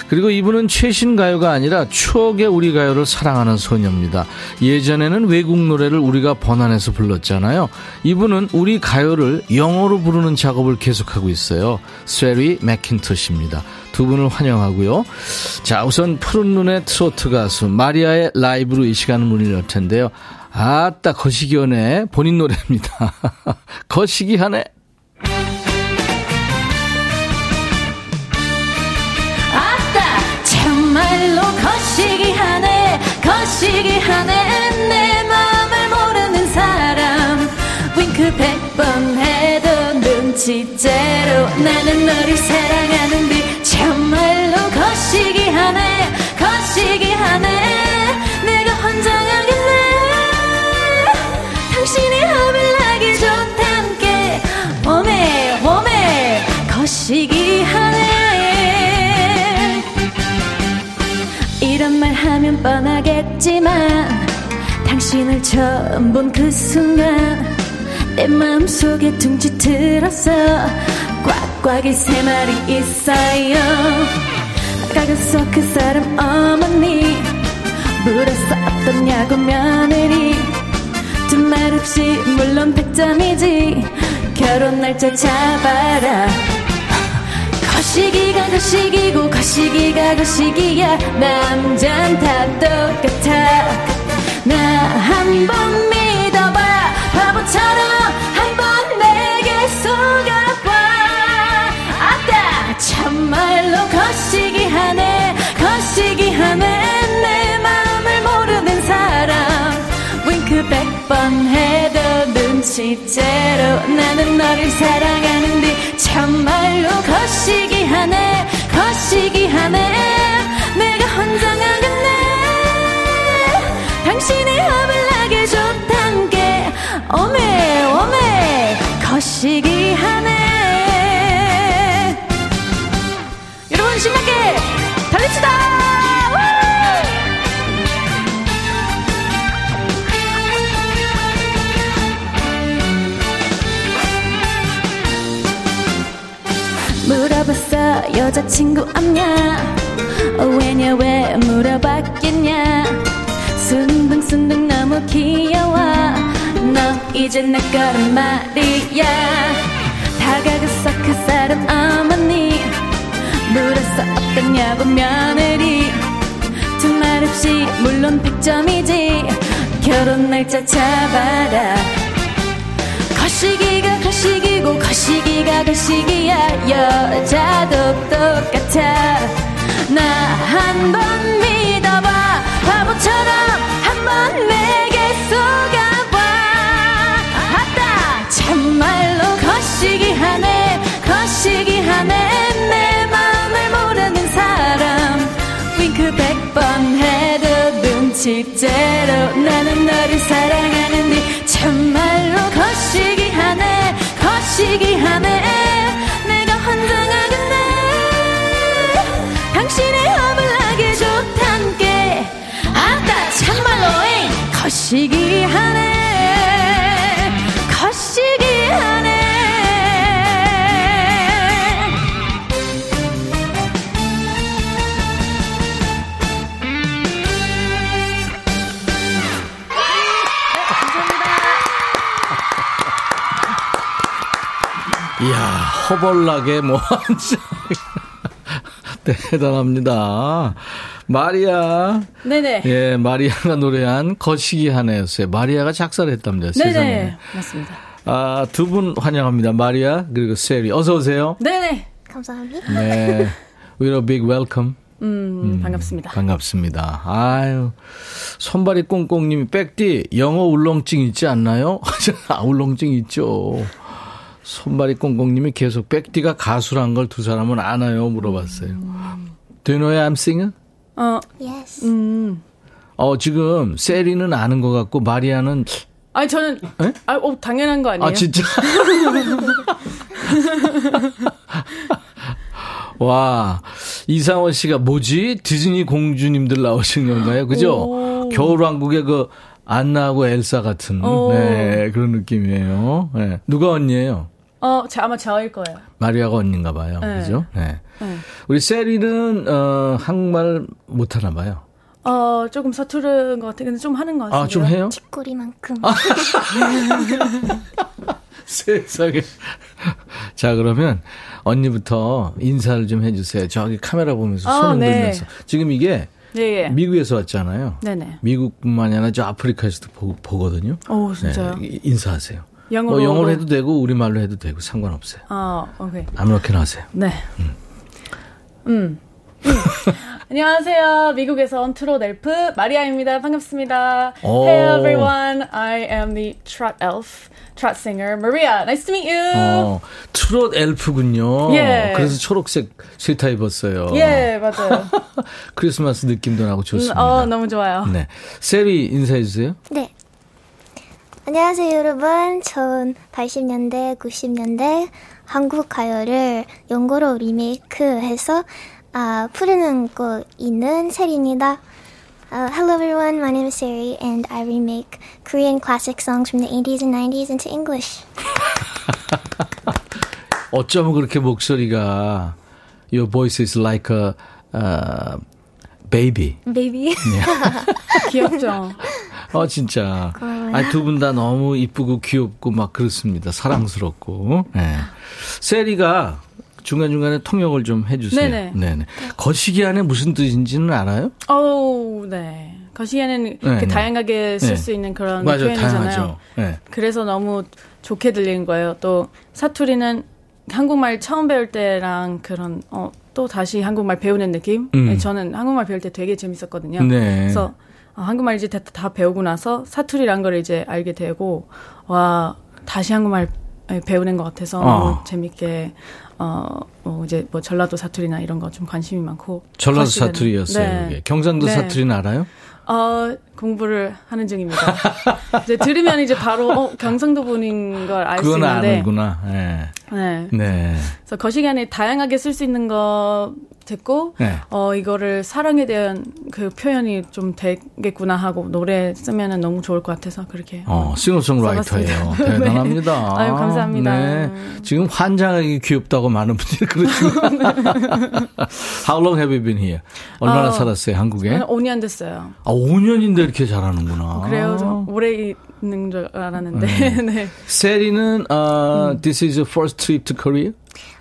S1: 그리고 이분은 최신 가요가 아니라 추억의 우리 가요를 사랑하는 소녀입니다. 예전에는 외국 노래를 우리가 번안해서 불렀잖아요. 이분은 우리 가요를 영어로 부르는 작업을 계속하고 있어요. 세리 맥킨토시입니다. 두 분을 환영하고요. 자, 우선 푸른 눈의 트로트 가수 마리아의 라이브로 이 시간을 문을 열 텐데요. 아따 거시기 하네 본인 노래입니다. 거시기 하네.
S6: 거시기하네 거시기 하네 내 맘을 모르는 사람. 윙크 백번 해도 눈치째로 나는 너를 사랑하는 데 참말로 거시기 하네 거시기 하네. 내가 환장하겠네 당신이 합을 나기 좋단께. 오메 오메 거시기 하네. 이런 말 하면 뻔하 겠지만 당신을 처음 본 그 순간 내 마음속에 둥지 틀었어 꽉꽉이 세 마리 있어요. 가겠어 그 사람 어머니. 물었어 어떻냐고 며느리. 두말 없이 물론 백점이지. 결혼 날짜 잡아라 거시기가 거시기고 거시기가 거시기야 남잔 다 똑같아. 나 한 번 믿어봐. 바보처럼 한 번 내게 속아봐. 아따 참말로 거시기 하네. 거시기 하네. 내 마음을 모르는 사람. 윙크 백번 해 도 눈치채로 나는 너를 사랑하는데 참말로 거시기 하네 거시기 하네. 내가 환장하겠네. 당신이 합을 나게 좋단게 오메 오메 거시기 하네. 여러분 신나게 여자친구 없냐? 어, 왜냐 왜 물어봤겠냐? 순둥순둥 너무 귀여워. 너 이제 내 거란 말이야. 다가갔어 그 사람 어머니. 물었어 어떠냐고 며느리. 두말 없이 물론 백점이지. 결혼 날짜 잡아라 거시기가 거시기고 거시기가 거시기야. 여자도 똑같아. 나 한 번 믿어봐. 바보처럼 한 번 내게 속아봐. 아따! 참말로 거시기 하네. 거시기 하네. 내 마음을 모르는 사람. 윙크 백번 해도 눈치채로 나는 너를 사랑하는데 참말로 거시기 하네 거시기 하네. 내가 환장하겠네. 당신의 합을 나게 좋단 게 아따 참말로 잉. 거시기 하네 거시기하네
S1: 이야, 허벌나게 뭐, 완전. 대단합니다. 마리아.
S6: 네네
S1: 예, 마리아가 노래한 거시기 하나였어요. 마리아가 작사를 했답니다. 세상에.
S6: 네네 맞습니다
S1: 아, 두 분 환영합니다. 마리아, 그리고 세리. 어서오세요.
S6: 네네
S7: 감사합니다.
S1: 네. We're a big welcome.
S6: 음, 반갑습니다
S1: 반갑습니다. 아유. 손발이 꽁꽁님이 백디 영어 울렁증 있지 않나요? 아, 울렁증 있죠. 손발이 꽁꽁님이 계속 백디가 가수란 걸 두 사람은 아나요? 물어봤어요. Do you know I'm singer?
S6: 어,
S7: Yes.
S6: 음.
S1: 어, 지금 세리는 아는 것 같고 마리아는
S6: 아니 저는
S1: 에?
S6: 아, 어, 당연한 거 아니에요?
S1: 아 진짜. 와 이상원 씨가 뭐지 디즈니 공주님들 나오신 건가요? 그죠?
S6: 오.
S1: 겨울왕국의 그 안나하고 엘사 같은
S8: 오.
S1: 네, 그런 느낌이에요. 네. 누가 언니예요?
S8: 어, 제, 아마 저일 거예요.
S1: 마리아가 언니인가 봐요.
S8: 네.
S1: 그죠? 네.
S8: 네.
S1: 우리 세리는 어, 한국말 못 하나 봐요.
S8: 어, 조금 서투른 것 같아. 근데 좀 하는 것 같아요.
S1: 아, 좀 해요?
S7: 꼬리만큼.
S1: 세상에. 자, 그러면 언니부터 인사를 좀 해주세요. 저기 카메라 보면서
S8: 아,
S1: 손
S8: 네.
S1: 흔들면서. 지금 이게
S8: 예, 예.
S1: 미국에서 왔잖아요.
S8: 네네.
S1: 미국뿐만 이 아니라 저 아프리카에서도 보, 보거든요.
S8: 오, 진짜요?
S1: 네, 인사하세요.
S8: 영어로.
S1: 뭐 영어로 해도 되고 우리말로 해도 되고 상관없어요.
S8: 아, 오케이.
S1: 아무렇게나 하세요.
S8: 네. 음. 음. 안녕하세요. 미국에서 온 트롯 엘프 마리아입니다. 반갑습니다.
S1: 오.
S8: Hey everyone. I am the trot elf, trot singer Maria. Nice to meet you.
S1: 어, 트롯 엘프군요.
S8: 예.
S1: 그래서 초록색 세타 입었어요.
S8: 예, 맞아요.
S1: 크리스마스 느낌도 나고
S8: 음,
S1: 좋습니다.
S8: 어, 너무 좋아요.
S1: 네. 세리 인사해 주세요.
S7: 네. 안녕하세요, 여러분. 전 80년대, 90년대 한국 가요를 영어로 리메이크해서 아, 부르는 거 있는 세리입니다. Uh, hello everyone, my name is Seri and I remake Korean classic songs from the 80s and 90s into English.
S1: 어쩌면 그렇게 목소리가 Your voice is like a uh, baby.
S7: Baby.
S8: 귀엽죠?
S1: 어 진짜. 아, 두 분 다 너무 이쁘고 귀엽고 막 그렇습니다. 사랑스럽고. 네. 세리가 중간중간에 통역을 좀 해주세요.
S8: 네네.
S1: 네네. 거시기 안에 무슨 뜻인지는 알아요?
S8: 오, 네. 거시기에는
S1: 네,
S8: 그
S1: 네.
S8: 다양하게 쓸
S1: 네.
S8: 수 있는 그런
S1: 맞아요.
S8: 표현이잖아요.
S1: 네.
S8: 그래서 너무 좋게 들리는 거예요. 또 사투리는 한국말 처음 배울 때랑 그런 어, 또 다시 한국말 배우는 느낌.
S1: 음.
S8: 네, 저는 한국말 배울 때 되게 재밌었거든요.
S1: 네.
S8: 그래서 어, 한국말 이제 다, 다 배우고 나서 사투리란 걸 이제 알게 되고 와 다시 한국말 배우는 것 같아서
S1: 어.
S8: 재밌게 어, 뭐 이제 뭐 전라도 사투리나 이런 거 좀 관심이 많고
S1: 전라도. 사투리였어요.
S8: 네.
S1: 경상도
S8: 네.
S1: 사투리는 알아요?
S8: 어, 공부를 하는 중입니다. 이제 들으면 이제 바로 어, 경상도 분인 걸 알수
S1: 그건
S8: 있는데.
S1: 아는구나. 네.
S8: 네.
S1: 네.
S8: 그래서 거시기 안에 다양하게 쓸 수 있는 거 듣고
S1: 네.
S8: 어 이거를 사랑에 대한 그 표현이 좀 되겠구나 하고 노래 쓰면은 너무 좋을 것 같아서 그렇게
S1: 어, 싱어송라이터예요.
S8: 써봤습니다.
S1: 대단합니다.
S8: 네. 아유, 감사합니다.
S1: 네. 지금 환장하게 귀엽다고 많은 분들이 그러시고. How long have you been here? 얼마나
S8: 아,
S1: 살았어요, 한국에?
S8: 저는 5년 됐어요.
S1: 아, 5년인데 이렇게 잘하는구나.
S8: 어, 그래요. 좀 오래 있는 줄 알았는데. 네.
S1: 세리는, 어, this is your first trip to Korea?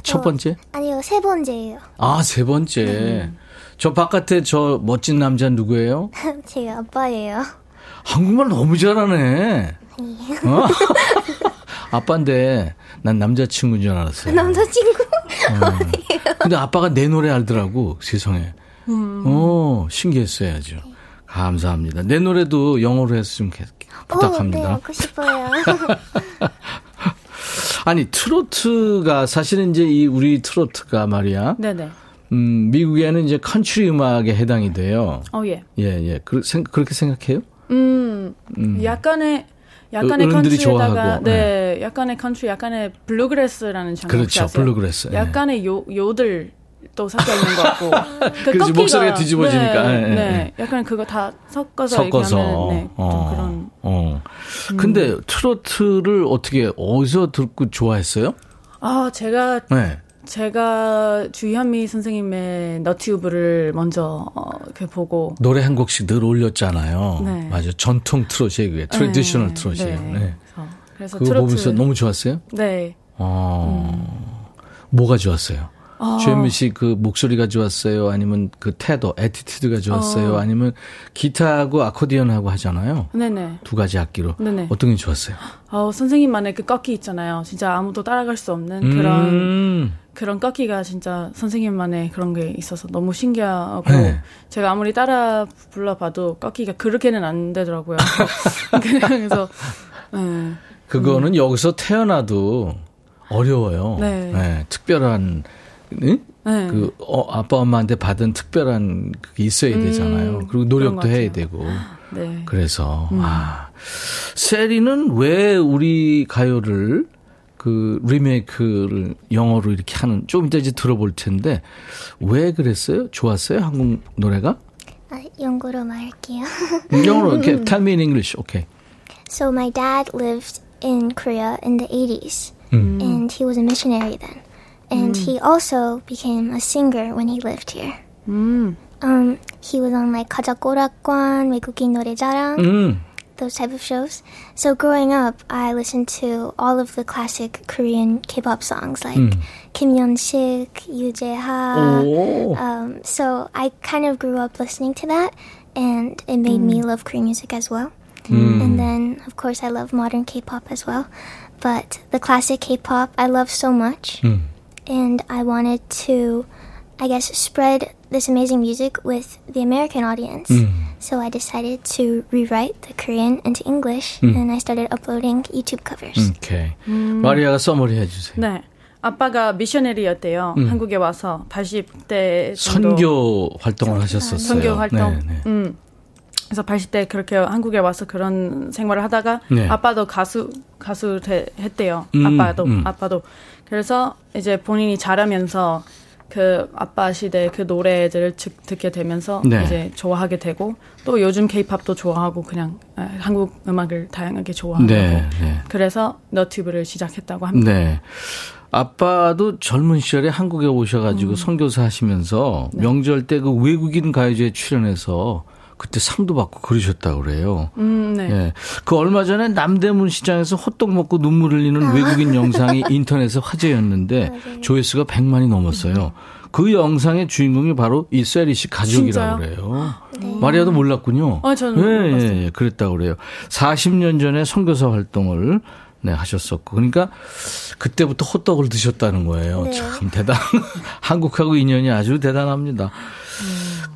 S1: 첫
S7: 어.
S1: 번째?
S7: 아니요, 세 번째예요.
S1: 아, 세 번째. 저 바깥에 저 멋진 남자 누구예요?
S7: 제 아빠예요.
S1: 한국말 너무 잘하네. 어? 아빠인데 난 남자친구인 줄 알았어요.
S7: 남자친구.
S1: 근데 아빠가 내 노래 알더라고, 세상에. 어, 신기했어요, 아주. 감사합니다. 내 노래도 영어로 해서 좀 개-
S7: 어, 네,
S1: 부탁합니다.
S7: 하고 싶어요.
S1: 아니, 트로트가, 사실은 이제 이 우리 트로트가 말이야,
S8: 네네.
S1: 음, 미국에는 이제 컨트리 음악에 해당이 돼요.
S8: 어, 예.
S1: 예, 예. 그, 생, 그렇게 생각해요?
S8: 음, 약간의 약간의
S1: 어른들이
S8: 컨트리에다가
S1: 좋아하고,
S8: 네, 약간의 컨트리, 약간의 bluegrass라는 장르
S1: 그렇죠,
S8: 아세요?
S1: bluegrass, 예.
S8: 약간의 요 요들 또 섞여 있는 것 같고. 그
S1: 그렇지,
S8: 꺾기가-
S1: 목소리가 뒤집어지니까.
S8: 네,
S1: 예, 예,
S8: 네, 약간 그거 다 섞어서,
S1: 섞어서.
S8: 얘기하면 네, 좀
S1: 어,
S8: 그런.
S1: 어. 근데 트로트를 어떻게, 어디서 듣고 좋아했어요?
S8: 아, 제가
S1: 네.
S8: 제가 주현미 선생님의 너튜브를 먼저 어, 이렇게 보고
S1: 노래 한 곡씩 늘 올렸잖아요.
S8: 네.
S1: 맞아. 전통 그게. traditional
S8: 네,
S1: 트롯이에요.
S8: 네.
S1: 네.
S8: 그래서, 그래서
S1: 그거
S8: 트로트
S1: 보면서 너무 좋았어요?
S8: 네.
S1: 어, 뭐가 좋았어요?
S8: 아.
S1: 주현미 씨 그 목소리가 좋았어요? 아니면 그 태도, 애티튜드가 좋았어요?
S8: 어.
S1: 아니면 기타하고 아코디언하고 하잖아요.
S8: 네네.
S1: 두 가지 악기로.
S8: 네네.
S1: 어떤 게 좋았어요?
S8: 어, 선생님만의 그 꺾기 있잖아요. 진짜 아무도 따라갈 수 없는 그런
S1: 음,
S8: 그런 꺾기가 진짜 선생님만의 그런 게 있어서 너무 신기하고
S1: 네.
S8: 제가 아무리 따라 불러봐도 꺾기가 그렇게는 안 되더라고요. 그래서 네.
S1: 그거는 여기서 태어나도 어려워요.
S8: 네.
S1: 특별한, 응?
S8: 네.
S1: 그, 어, 아빠, 엄마한테 받은 특별한 그게 있어야
S8: 음,
S1: 되잖아요. 그리고 노력도
S8: 것
S1: 해야. 되고.
S8: 네.
S1: 그래서, 아. 세리는 왜 우리 가요를 그 리메이크를 영어로 이렇게 하는, 좀 이따 이제 들어볼 텐데, 왜 그랬어요? 좋았어요? 한국 노래가?
S7: 아, 영어로 말할게요.
S1: 영어로 okay. tell me in English. Okay.
S7: So my dad lived in Korea in the 80s, and he was a missionary then. And he also became a singer when he lived here. Um, he was on like 가자꼬락관, 외국인 노래자랑,
S1: 음.
S7: those type of shows. So growing up, I listened to all of the classic Korean K-pop songs like Kim Yeon-sik, Yoo Jae-ha.
S1: 오.
S7: Um, so I kind of grew up listening to that, and it made me love Korean music as well. And then, of course, I love modern K-pop as well. But the classic K-pop, I love so much, And I wanted to, I guess, spread this amazing music with the American audience. So I decided to rewrite the Korean into English, and I started uploading YouTube covers.
S1: 오케이. 마리아가 써머리 해주세요.
S6: 네. 아빠가 미셔너리였대요. 한국에 와서 80대 정도
S1: 선교 활동을 하셨었어요.
S6: 선교 활동.
S1: 네, 네.
S6: 음. 그래서 80대 그렇게 한국에 와서 그런 생활을 하다가
S1: 네.
S6: 아빠도 가수 가수 되- 했대요.
S1: 음,
S6: 아빠도
S1: 음.
S6: 아빠도 그래서 이제 본인이 자라면서 그 아빠 시대 그 노래들을 즉- 듣게 되면서
S1: 네.
S6: 이제 좋아하게 되고 또 요즘 케이팝도 좋아하고 그냥 아, 한국 음악을 다양하게 좋아하고
S1: 네, 네.
S6: 그래서 너튜브를 시작했다고 합니다.
S1: 네. 아빠도 젊은 시절에 한국에 오셔가지고
S6: 음.
S1: 선교사 하시면서
S6: 네.
S1: 명절 때 그 외국인 가요제에 출연해서 그때 상도 받고 그러셨다고 그래요.
S6: 음, 네.
S1: 예. 그 얼마 전에 남대문 시장에서 호떡 먹고 눈물 흘리는 외국인 영상이 인터넷에 화제였는데 조회수가 100만이 넘었어요. 그 영상의 주인공이 바로 이 세리 씨 가족이라고
S6: 진짜요?
S1: 그래요. 마리아도 몰랐군요.
S6: 어, 저는
S1: 예. 예, 예, 그랬다고 그래요. 40년 전에 선교사 활동을 네, 하셨었고. 그러니까 그때부터 호떡을 드셨다는 거예요.
S7: 네.
S1: 참 대단. 한국하고 인연이 아주 대단합니다.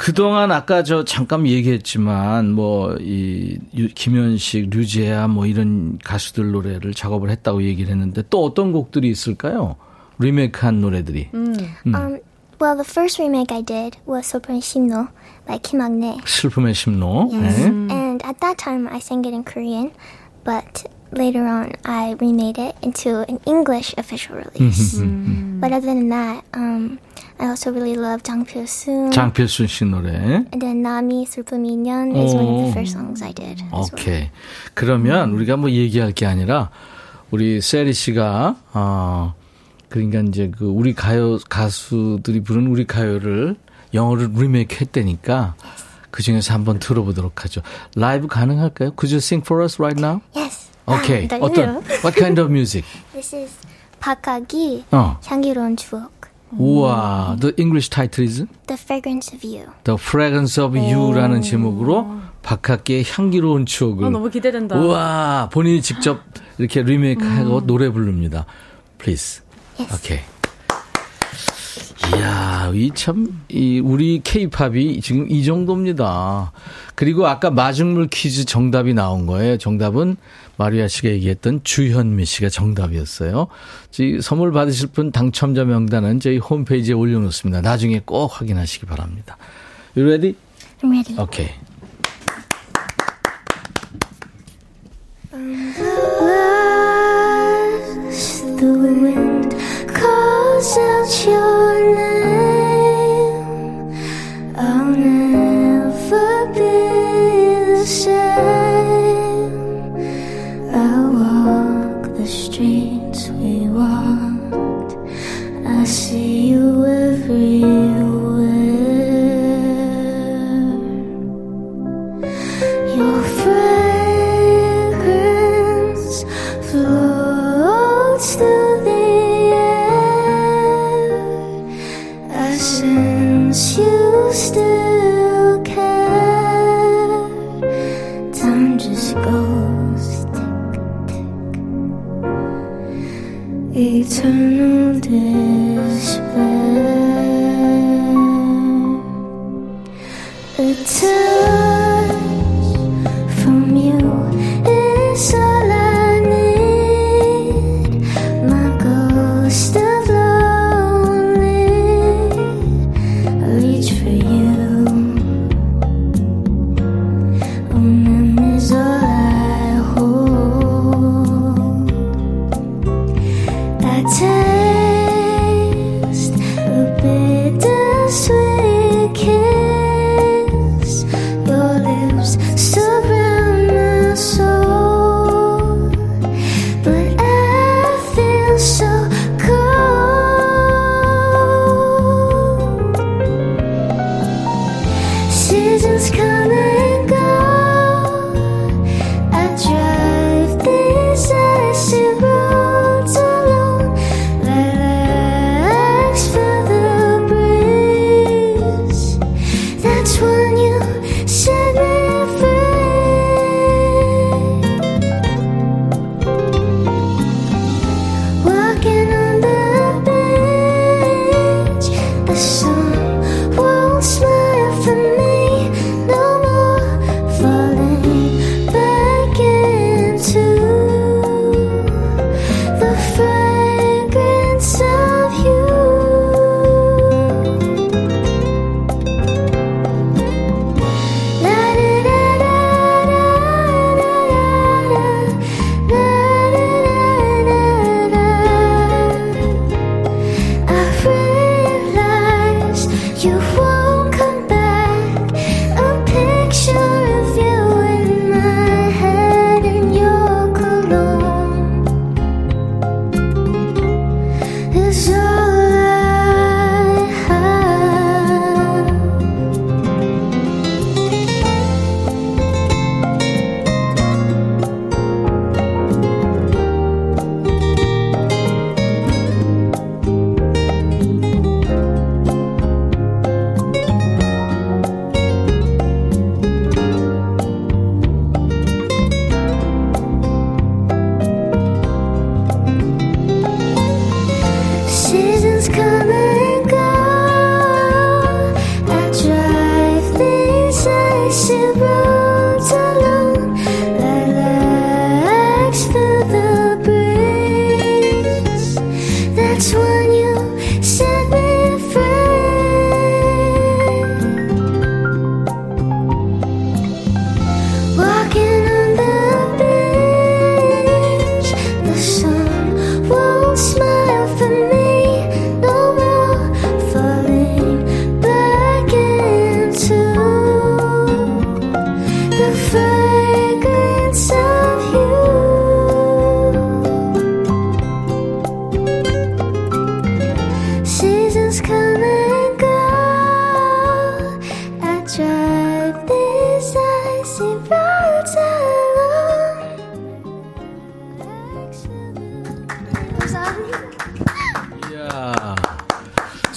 S1: 그동안 아까 저 잠깐 얘기했지만 뭐 이 김현식, 류재아 뭐 이런 가수들 노래를 작업을 했다고 얘기를 했는데 또 어떤 곡들이 있을까요? 리메이크한 노래들이.
S6: 음.
S7: Um, well, the first remake I did was Sopran Shimno by Kim Agne.
S1: 슬픔의 심로.
S7: Yes.
S1: 네.
S7: And at that time, I sang it in Korean, but later on, I remade it into an English official release. But other than that, um, I also really love Jang Soon.
S1: 장필순 씨 노래.
S7: And then Nami Surpumi Nyeon is one of
S1: Oh.
S7: the first songs I did. as well.
S1: 오케이. 그러면 우리가 뭐 얘기할 게 아니라 우리 세리 씨가 어 그러니까 이제 그 우리 가요 가수들이 부른 우리 가요를 영어로 리메이크 했다니까 그 중에서 한번 들어보도록 하죠. 라이브 가능할까요? Could you sing for us right now?
S7: Yes.
S1: 오케이.
S7: 네,
S1: 어떤 what kind of music?
S7: This is 박하기
S1: 어.
S7: 향기로운 추억.
S1: 우와. The English title is
S7: The fragrance of you.
S1: The Fragrance of You라는 제목으로 박학기의 향기로운 추억을
S6: 어, 너무 기대된다.
S1: 우와, 본인이 직접 이렇게 리메이크하고 노래 부릅니다. Please.
S7: Yes.
S1: 오케이. 이야, 이 참, 이, 우리 케이팝이 지금 이 정도입니다. 그리고 아까 마중물 퀴즈 정답이 나온 거예요. 정답은 마리아 씨가 얘기했던 주현미 씨가 정답이었어요. 이 선물 받으실 분 당첨자 명단은 저희 홈페이지에 올려놓습니다. 나중에 꼭 확인하시기 바랍니다. You ready?
S7: I'm ready. the wind calls out your name,
S1: ended.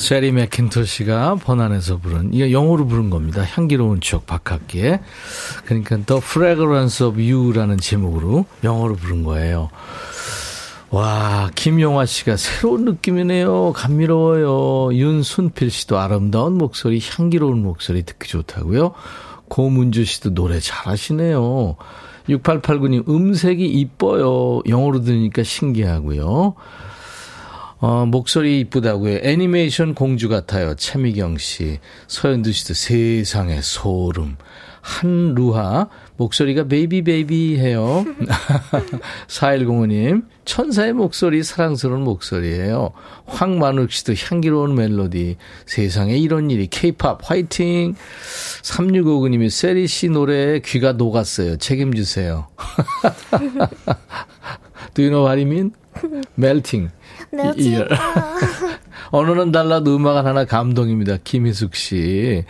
S1: 세리 맥킨토시가 번안에서 부른 이거 영어로 부른 겁니다. 향기로운 추억 박학기에 그러니까 The Fragrance of You라는 제목으로 영어로 부른 거예요. 와, 김용화 씨가 새로운 느낌이네요. 감미로워요. 윤순필 씨도 아름다운 목소리, 향기로운 목소리 듣기 좋다고요. 고문주 씨도 노래 잘하시네요. 6889님, 음색이 이뻐요. 영어로 들으니까 신기하고요. 어, 목소리 이쁘다고요. 애니메이션 공주 같아요. 최미경 씨. 서현두 씨도 세상에 소름. 한루하. 목소리가 baby baby 해요. 4105님. 천사의 목소리, 사랑스러운 목소리예요. 황만욱 씨도 향기로운 멜로디. 세상에 이런 일이. 케이팝 화이팅. 3659님이 세리 씨 노래에 귀가 녹았어요. 책임주세요. Do you know what I mean? Melting.
S7: 멜팅.
S1: 이- 언어는 달라도 음악은 하나 감동입니다. 김희숙 씨.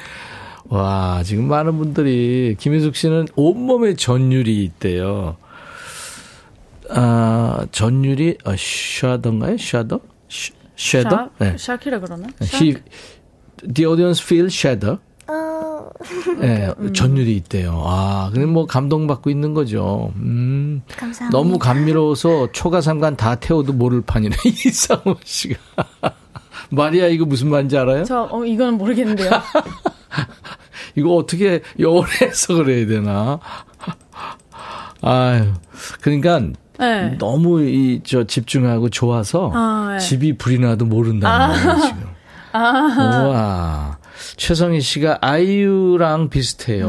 S1: 와, 지금 많은 분들이, 김희숙 씨는 온몸에 전율이 있대요. 아, 전율이, 아, 샤던가요? 샤더? 샤더?
S6: 샤?
S1: 네.
S6: 샤키라 그러나?
S1: He, the audience feel shadow.
S7: 어,
S1: 네, 전율이 있대요. 아, 그럼 뭐 감동받고 있는 거죠. 음.
S7: 감사합니다.
S1: 너무 감미로워서 초가삼간 다 태워도 모를 판이네. 이상호 씨가. 마리아 이거 무슨 말인지 알아요?
S6: 저 어, 이거는 모르겠는데요.
S1: 이거 어떻게 영어로 해석을 해야 되나? 아유. 그러니까
S6: 네.
S1: 너무 이 저 집중하고 좋아서
S6: 아, 네.
S1: 집이 불이 나도 모른다는 거예요, 지금.
S6: 아,
S1: 우와. 최성희 씨가 아이유랑 비슷해요.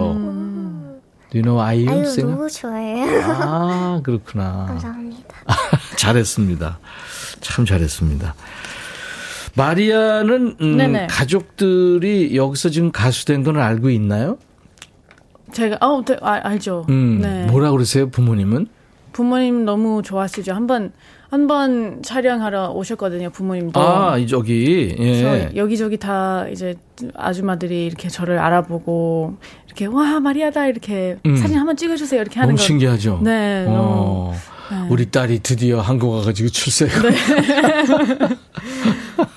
S1: Do you know 아이유?
S7: 아유
S1: singer?
S7: 너무 좋아해요.
S1: 아, 그렇구나.
S7: 감사합니다.
S1: 잘했습니다. 참 잘했습니다. 마리아는 음. 가족들이 여기서 지금 가수 된 건 알고 있나요?
S6: 제가 어, 네, 아, 알죠.
S1: 음,
S6: 네.
S1: 뭐라 그러세요, 부모님은?
S6: 부모님 너무 좋아하시죠. 한번 한 번 촬영하러 오셨거든요. 부모님도.
S1: 아, 이 저기 예.
S6: 그래서 여기저기 다 이제 아줌마들이 이렇게 저를 알아보고 이렇게 와 마리아다 이렇게
S1: 음.
S6: 사진 한번 찍어 주세요 이렇게 하는 거.
S1: 신기하죠.
S6: 네, 너무.
S1: 어,
S6: 네.
S1: 우리 딸이 드디어 한국 와 가지고 출세가.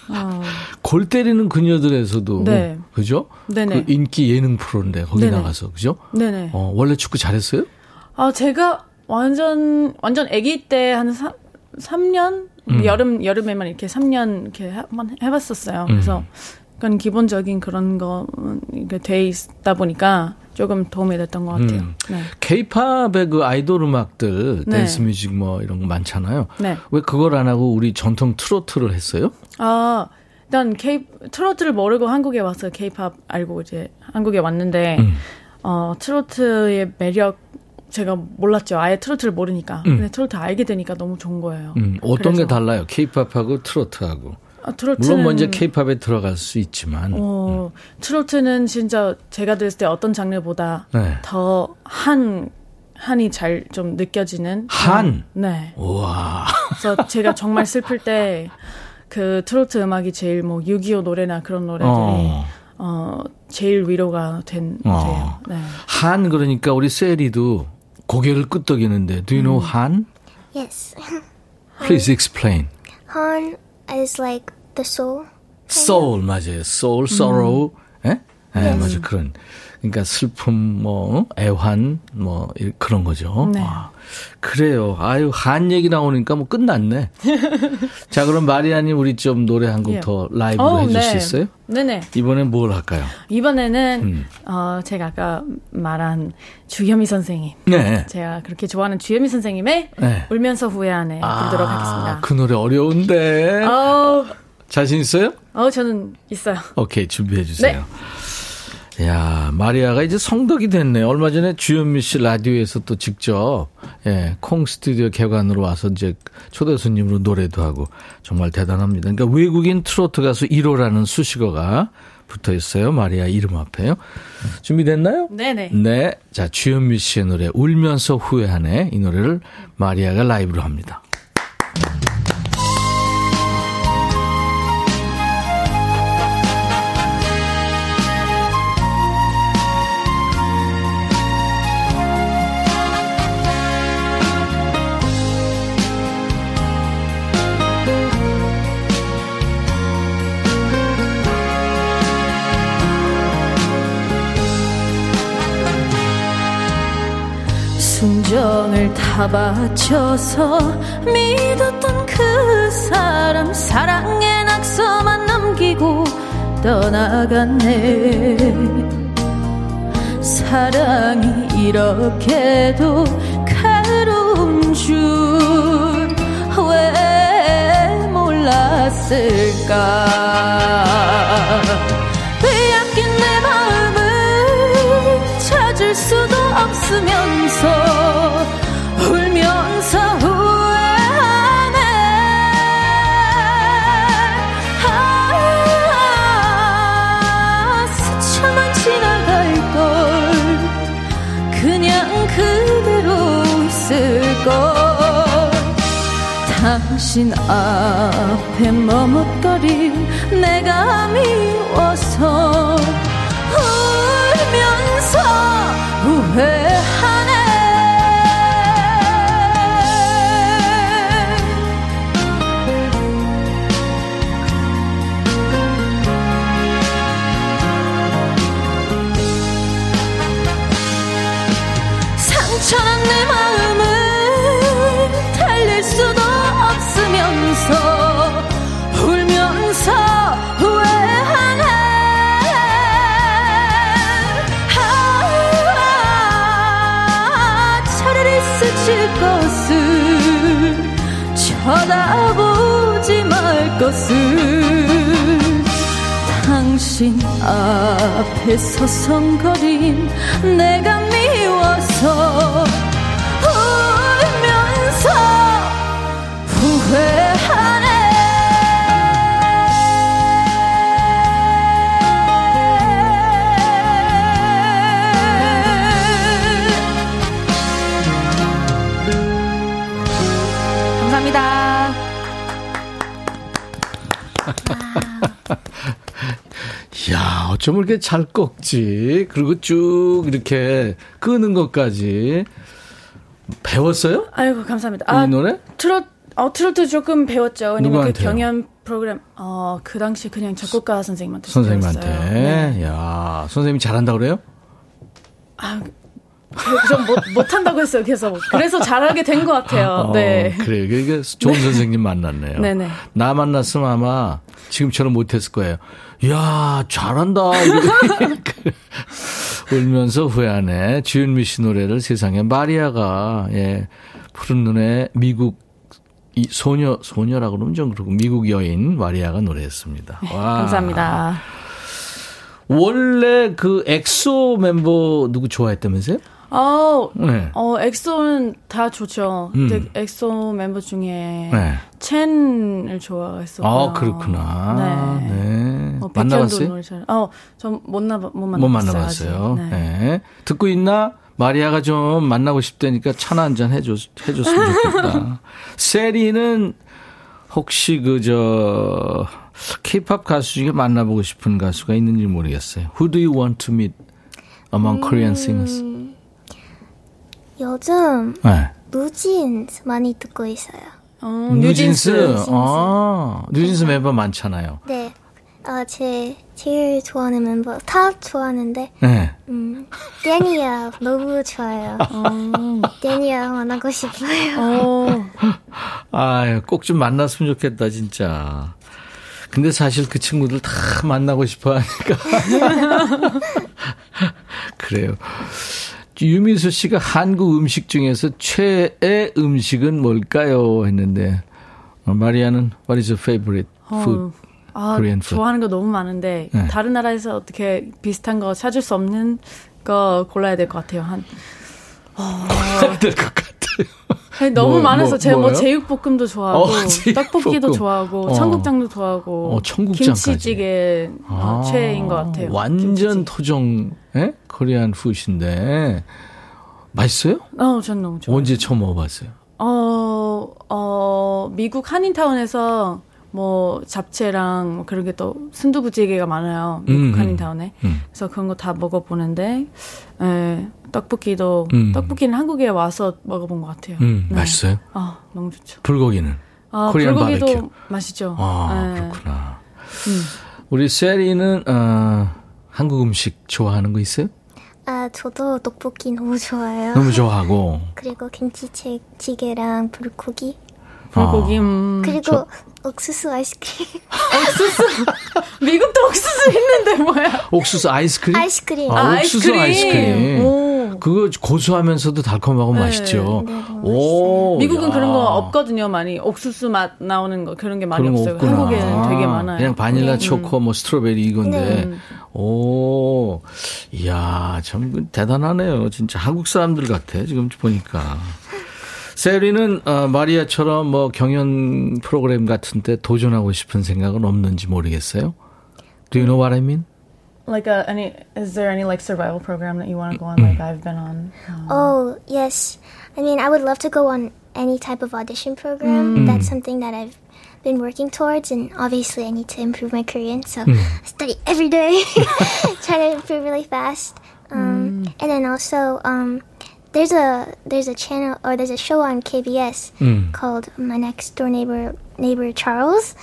S6: 어,
S1: 골 때리는 그녀들에서도
S6: 네.
S1: 그죠?
S6: 네네.
S1: 그 인기 예능 프로인데 거기
S6: 네네.
S1: 나가서 그죠?
S6: 네네.
S1: 어, 원래 축구 잘했어요?
S6: 아 제가 완전 완전 아기 때 한 3년
S1: 음.
S6: 여름 여름에만 이렇게 3년 이렇게 한번 해봤었어요. 그래서
S1: 음.
S6: 그런 기본적인 그런 거 음, 이게 돼 있다 보니까 조금 도움이 됐던 것 같아요.
S1: 음.
S6: 네.
S1: 케이팝의 그 아이돌 음악들,
S6: 네.
S1: 댄스 뮤직 뭐 이런 거 많잖아요.
S6: 네.
S1: 왜 그걸 안 하고 우리 전통 트로트를 했어요?
S6: 아, 일단 K 트로트를 모르고 한국에 왔어요. K-팝 알고 이제 한국에 왔는데
S1: 음.
S6: 어 트로트의 매력 제가 몰랐죠. 아예 트로트를 모르니까.
S1: 음.
S6: 근데 트로트 알게 되니까 너무 좋은 거예요.
S1: 음, 어떤
S6: 그래서-
S1: 게 달라요? 케이팝하고 트로트하고.
S6: 아, 트로트는
S1: 물론 먼저 케이팝에 들어갈 수 있지만.
S6: 어, 트로트는 진짜 제가 들었을 때 어떤 장르보다
S1: 네.
S6: 더 한, 한이 잘 좀 느껴지는.
S1: 한?
S6: 그런- 네.
S1: 우와.
S6: 그래서 제가 정말 슬플 때 그 트로트 음악이 제일 뭐 6.25 노래나 그런 노래들이
S1: 어.
S6: 어, 제일 위로가 된,
S1: 어.
S6: 돼요. 네.
S1: 한 그러니까 우리 세리도 고개를 끄덕이는데 Do you know 한?
S7: Yes.
S1: Please explain.
S7: Han is like the soul.
S1: soul 맞아요. soul, sorrow. 예? 예, 맞아 그런. 그러니까 슬픔, 뭐 애환, 뭐 이- 그런 거죠.
S6: 네.
S1: 아, 그래요. 아유 한 얘기 나오니까 뭐 끝났네. 자 그럼 마리아님 우리 좀 노래 한곡
S6: 예.
S1: 더 라이브로
S6: 어,
S1: 해줄
S6: 네.
S1: 수 있어요?
S6: 네네.
S1: 이번엔 뭘 할까요?
S6: 이번에는,
S1: 음.
S6: 어, 제가 아까 말한 주현미 선생님.
S1: 네.
S6: 제가 그렇게 좋아하는 주현미 선생님의
S1: 네.
S6: 울면서 후회하네 부르도록 하겠습니다.
S1: 그 노래 어려운데.
S6: 어,
S1: 자신 있어요?
S6: 어, 저는 있어요.
S1: 오케이, 준비해 주세요.
S6: 네.
S1: 야, 마리아가 이제 성덕이 됐네요. 얼마 전에 주현미 씨 라디오에서 또 직접, 예, 콩 스튜디오 개관으로 와서 이제 초대 손님으로 노래도 하고 정말 대단합니다. 그러니까 외국인 트로트 가수 1호라는 수식어가 붙어 있어요. 마리아 이름 앞에요. 준비됐나요?
S6: 네네.
S1: 네. 자, 주현미 씨의 노래, 울면서 후회하네. 이 노래를 마리아가 라이브로 합니다.
S6: 순정을 다 바쳐서 믿었던 그 사람 사랑의 낙서만 남기고 떠나갔네. 사랑이 이렇게도 괴로운 줄 왜 몰랐을까? 빼앗긴 내 마음을 찾을 수도 없으면서 당신 앞에 머뭇거린 내가 미워서 울면서 후회하 당신 앞에 서성거린 내가 미워서 울면서 후회
S1: 어쩜 이렇게 잘 꺾지? 그리고 쭉 이렇게 끄는 것까지 배웠어요?
S8: 아이고 감사합니다.
S1: 이
S8: 아
S1: 노래?
S8: 트롯 어 트로트 조금 배웠죠. 왜냐면 그
S1: 누구한테요?
S8: 경연 프로그램 어 그 당시 그냥 작곡가 선생님한테
S1: 선생님한테.
S8: 배웠어요. 네.
S1: 야, 선생님이 잘한다 그래요?
S8: 아, 좀못 못한다고 했어요. 계속 그래서 잘하게 된 것 같아요.
S1: 어,
S8: 네.
S1: 그래요. 이게 좋은 선생님 만났네요.
S8: 네네.
S1: 나 만났으면 아마 지금처럼 못했을 거예요. 이야, 잘한다. 울면서 후회하네. 주현미 씨 노래를 세상에 마리아가, 예, 푸른 눈에 미국, 이 소녀, 소녀라고 그러면 좀 그렇고, 미국 여인 마리아가 노래했습니다. 와.
S8: 감사합니다.
S1: 원래 그 엑소 멤버 누구 좋아했다면서요?
S8: 어,
S1: 네.
S8: 어 엑소는 다 좋죠.
S1: 음.
S8: 엑소 멤버 중에
S1: 네.
S8: 첸을 좋아했었고요.
S1: 아, 그렇구나.
S8: 네.
S1: 네.
S8: 어,
S1: 만나봤어요?
S8: 잘. 어, 전못 나못 만났어요.
S1: 못 만나봤어요. 네.
S8: 네.
S1: 듣고 있나? 마리아가 좀 만나고 싶다니까 차나 한잔 해줬, 해줬으면 좋겠다. 세리는 혹시 그, 저, 케이팝 가수 중에 만나보고 싶은 가수가 있는지 모르겠어요. Who do you want to meet among Korean singers?
S7: 요즘
S1: 네.
S7: 뉴진스 많이 듣고 있어요.
S8: 어,
S1: 뉴진스. 아, 뉴진스 멤버 많잖아요.
S7: 네. 아, 제 제일 좋아하는 멤버 다 좋아하는데
S1: 네.
S7: 음, 데니엘 너무 좋아요. 데니엘 만나고 싶어요.
S8: 어,
S1: 아유, 꼭좀 만났으면 좋겠다, 진짜. 근데 사실 그 친구들 다 만나고 싶어 하니까. 그래요. 유민수 씨가 한국 음식 중에서 최애 음식은 뭘까요? 했는데, 어, 마리아는 what is your favorite food?
S8: 어, 아,
S1: Korean food.
S8: 좋아하는 거 너무 많은데
S1: 네.
S8: 다른 나라에서 어떻게 비슷한 거 찾을 수 없는 거 골라야 될 것 같아요. 한
S1: 될것 같아 요.
S8: 아니, 너무
S1: 뭐,
S8: 많아서
S1: 뭐,
S8: 제가 뭐
S1: 뭐요?
S8: 제육볶음도 좋아하고
S1: 어.
S8: 떡볶이도 좋아하고
S1: 어.
S8: 청국장도 좋아하고
S1: 어, 청국장까지.
S8: 김치찌개 어,
S1: 아,
S8: 최애인 것 같아요.
S1: 완전
S8: 김치찌개.
S1: 토종, 예? 코리안 푸드인데, 맛있어요?
S8: 어, 전 너무 좋아요.
S1: 언제 처음 먹어봤어요?
S8: 어, 어, 미국 한인타운에서 뭐 잡채랑 뭐 그런 게 또 순두부찌개가 많아요. 미국
S1: 음, 음.
S8: 한인타운에.
S1: 음.
S8: 그래서 그런 거 다 먹어보는데, 에, 떡볶이도,
S1: 음.
S8: 떡볶이는 한국에 와서 먹어본 것 같아요.
S1: 음,
S8: 네.
S1: 맛있어요?
S8: 아, 너무 좋죠.
S1: 불고기는?
S8: 아, 불고기도
S1: 바베큐.
S8: 맛있죠.
S1: 아,
S8: 네.
S1: 그렇구나.
S8: 음.
S1: 우리 세리는, 어, 한국 음식 좋아하는 거 있어요?
S7: 아, 저도 떡볶이 너무 좋아요.
S1: 너무 좋아하고.
S7: 그리고 김치찌개랑 불고기.
S8: 불고기, 음.
S7: 그리고 옥수수 아이스크림.
S8: 미국도 옥수수 있는데 뭐야.
S1: 옥수수 아이스크림?
S7: 아이스크림.
S1: 아,
S8: 아,
S1: 옥수수
S8: 아이스크림.
S1: 아이스크림.
S8: 오.
S1: 그거 고소하면서도 달콤하고
S8: 네,
S1: 맛있죠.
S7: 네, 너무
S1: 오,
S8: 미국은
S1: 야.
S8: 그런 거 없거든요. 많이 옥수수 맛 나오는 거 그런 게 많이
S1: 그런 거
S8: 없어요.
S1: 없구나.
S8: 한국에는 되게 많아요.
S1: 그냥 바닐라
S8: 음.
S1: 초코, 뭐 스트로베리 이건데.
S8: 네.
S1: 오, 이야, 참 대단하네요. 진짜 한국 사람들 같아. 지금 보니까. 세리는 어, 마리아처럼 뭐 경연 프로그램 같은데 도전하고 싶은 생각은 없는지 모르겠어요. Do you know what I mean?
S8: Like a, any, is there any like survival program that you want to go on? Like I've been on. Um,
S7: Oh, yes. I mean, I would love to go on any type of audition program. That's something that I've been working towards, and obviously, I need to improve my Korean, so I study every day, try to improve really fast. Um, And then also, um, there's a there's a channel or there's a show on KBS
S1: 음.
S7: called My Next Door Neighbor Neighbor Charles,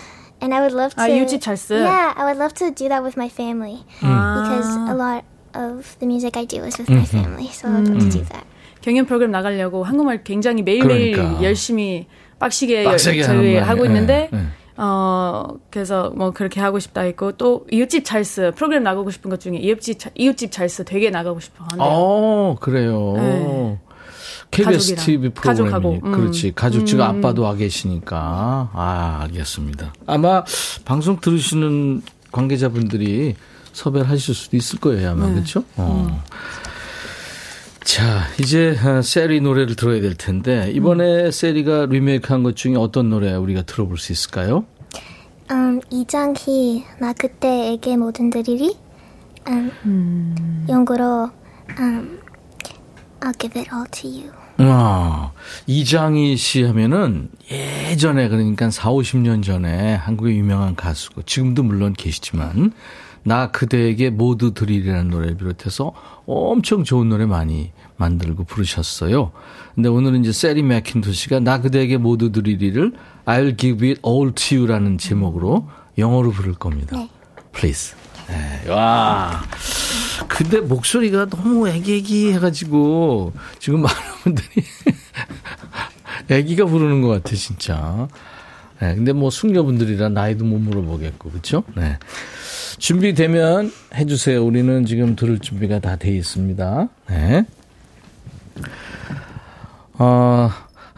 S7: and I would love to.
S8: 아, 이웃집 찰스.
S7: Yeah, I would love to do that with my family because a lot of the music I do is with my family, so I'd love to do that.
S8: 경연 프로그램 나가려고 한국말 굉장히 매일매일
S1: 그러니까.
S8: 열심히 빡시게
S1: 빡세게
S8: 열-
S1: 하는
S8: 저희
S1: 거예요.
S8: 하고
S1: 예,
S8: 있는데
S1: 예.
S8: 어 그래서 뭐 그렇게 하고 싶다 했고 또 이웃집 찰스 프로그램 나가고 싶은 것 중에 이웃집 차- 이웃집 찰스 되게 나가고 싶어 하는데
S1: 어, 그래요.
S8: 네.
S1: KBS
S8: 가족이랑,
S1: TV 프로그램이
S8: 가족하고, 음.
S1: 그렇지 가족 지금 아빠도 와 계시니까 아 알겠습니다. 아마 방송 들으시는 관계자분들이 섭외를 하실 수도 있을 거예요 아마 그렇죠? 어. 자 이제 어, 세리 노래를 들어야 될 텐데 이번에 세리가 리메이크한 것 중에 어떤 노래 우리가 들어볼 수 있을까요?
S7: 음, 이장희 나 그때에게 모든 들이리 음, 영어로 음, I'll give it all to you.
S1: 아, 이장희 씨 하면은 예전에 그러니까 4, 50년 전에 한국의 유명한 가수고 지금도 물론 계시지만 나 그대에게 모두 드리라는 노래를 비롯해서 엄청 좋은 노래 많이 만들고 부르셨어요. 근데 오늘은 이제 세리 맥킨토시가 나 그대에게 모두 드리리를 I'll give it all to you라는 제목으로 영어로 부를 겁니다.
S7: 네.
S1: Please. 네, 와. 근데 목소리가 너무 애기애기 해가지고 지금 많은 분들이 애기가 부르는 것 같아, 진짜. 네, 근데 뭐 숙녀분들이라 나이도 못 물어보겠고, 그쵸? 네. 준비되면 해주세요. 우리는 지금 들을 준비가 다 돼 있습니다. 네. 어,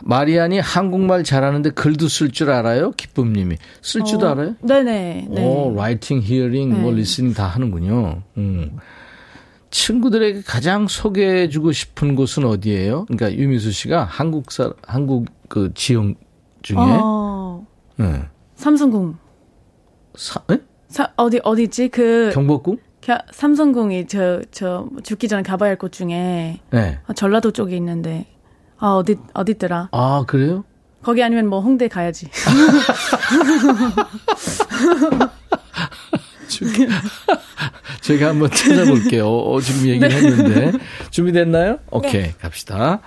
S1: 마리안이 한국말 잘하는데 글도 쓸 줄 알아요? 기쁨님이. 쓸 줄도
S6: 어,
S1: 알아요?
S6: 네네. 네.
S1: 오, writing, hearing, 뭐
S6: 네.
S1: listening 다 하는군요. 음. 친구들에게 가장 소개해주고 싶은 곳은 어디예요? 그러니까 유미수 씨가 한국 사 한국 그 지역 중에
S6: 어,
S1: 네.
S6: 삼성궁.
S1: 사, 네?
S6: 사, 어디, 어디지? 그,
S1: 경복궁?
S6: 겨- 삼성궁이 저, 저, 죽기 전에 가봐야 할 곳 중에,
S1: 네.
S6: 아, 전라도 쪽에 있는데, 아, 어디, 어디더라?
S1: 아 그래요?
S6: 거기 아니면 뭐 홍대 가야지.
S1: 제가 한번 찾아볼게요. 어, 지금 얘기를
S6: 네.
S1: 했는데 준비됐나요? 오케이 갑시다.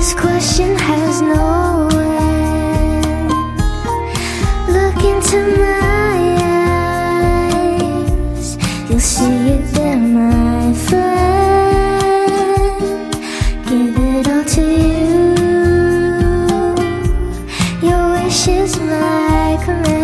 S7: This question has no end. Look into my eyes. You'll see it there, my friend. Give it all to you. Your wish is my command.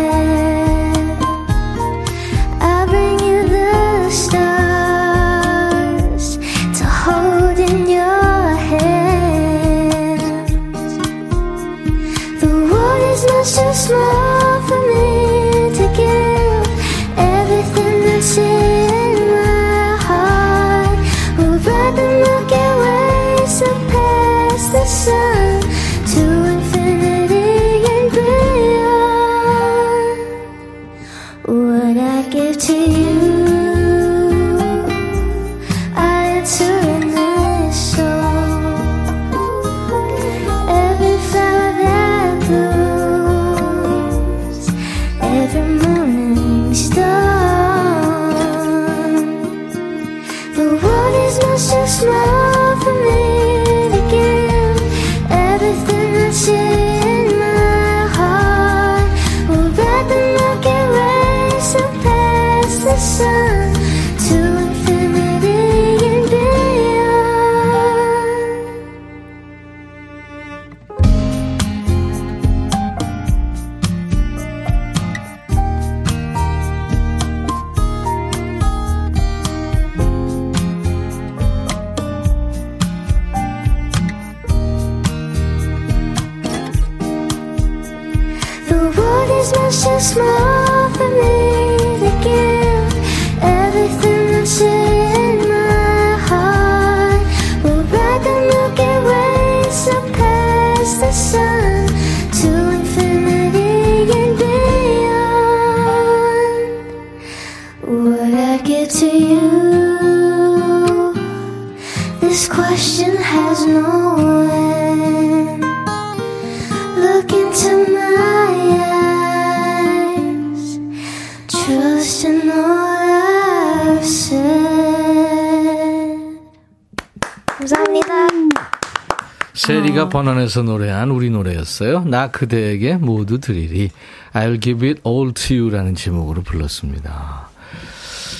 S1: 번안해서 노래한 우리 노래였어요. 나 그대에게 모두 드리리. I'll give it all to you라는 제목으로 불렀습니다.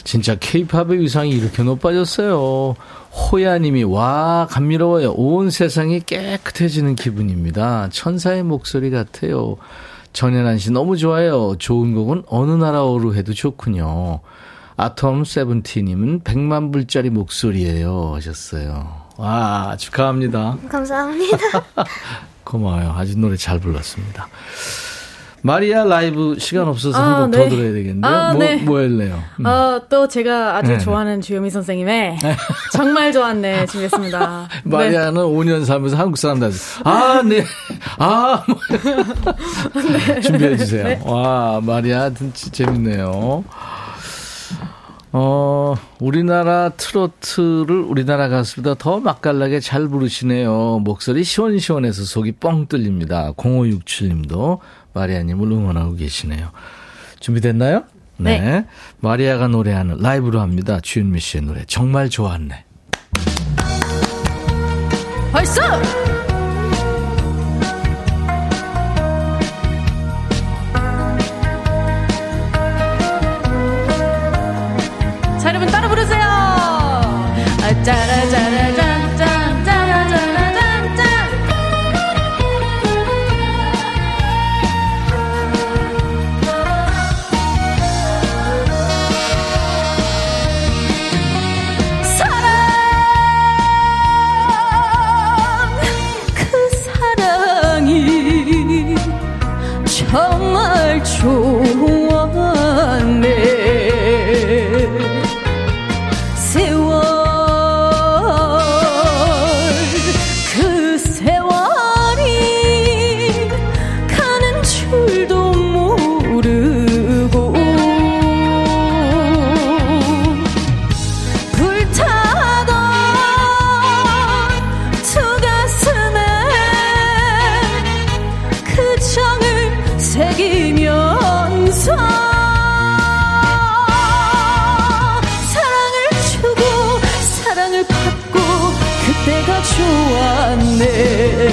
S1: 진짜 케이팝의 위상이 이렇게 높아졌어요. 호야님이 와 감미로워요. 온 세상이 깨끗해지는 기분입니다. 천사의 목소리 같아요. 전현한 씨 너무 좋아요. 좋은 곡은 어느 나라어로 해도 좋군요. 아톰 세븐티님은 100만 불짜리 목소리예요 하셨어요. 와 축하합니다.
S7: 감사합니다.
S1: 고마워요. 아주 노래 잘 불렀습니다. 마리아 라이브 시간 없어서
S6: 아,
S1: 한곡더
S6: 네.
S1: 들어야 되겠는데요.
S6: 아,
S1: 뭐,
S6: 네.
S1: 뭐 할래요? 음.
S6: 어, 또 제가 아주
S1: 네네.
S6: 좋아하는 주요미 선생님의 정말 좋았네 준비했습니다. 네.
S1: 마리아는 5년 살면서 한국 사람들 아, 네. 아, 뭐. 준비해 주세요.
S6: 네.
S1: 와, 마리아 진짜 재밌네요. 어, 우리나라 트로트를 우리나라 가수보다 더 맛깔나게 잘 부르시네요. 목소리 시원시원해서 속이 뻥 뚫립니다. 0567님도 마리아님을 응원하고 계시네요. 준비됐나요? 네. 마리아가 노래하는 라이브로 합니다. 주윤미 씨의 노래. 정말 좋았네.
S6: 벌써!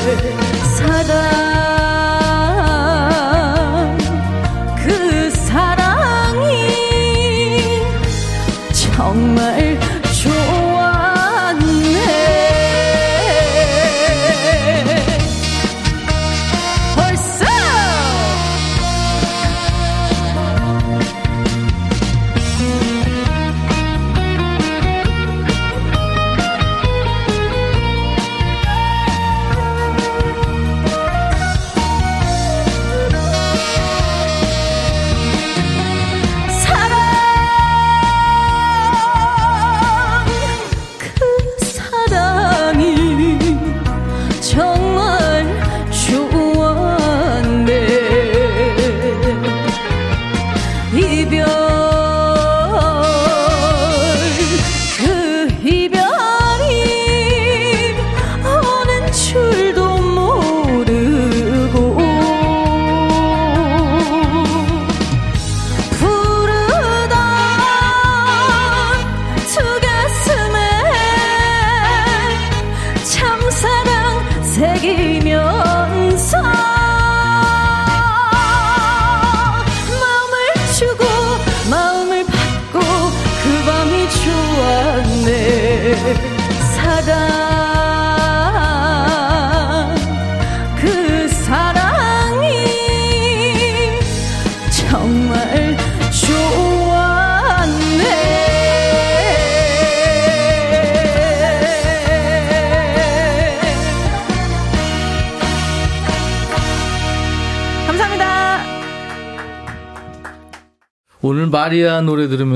S6: 사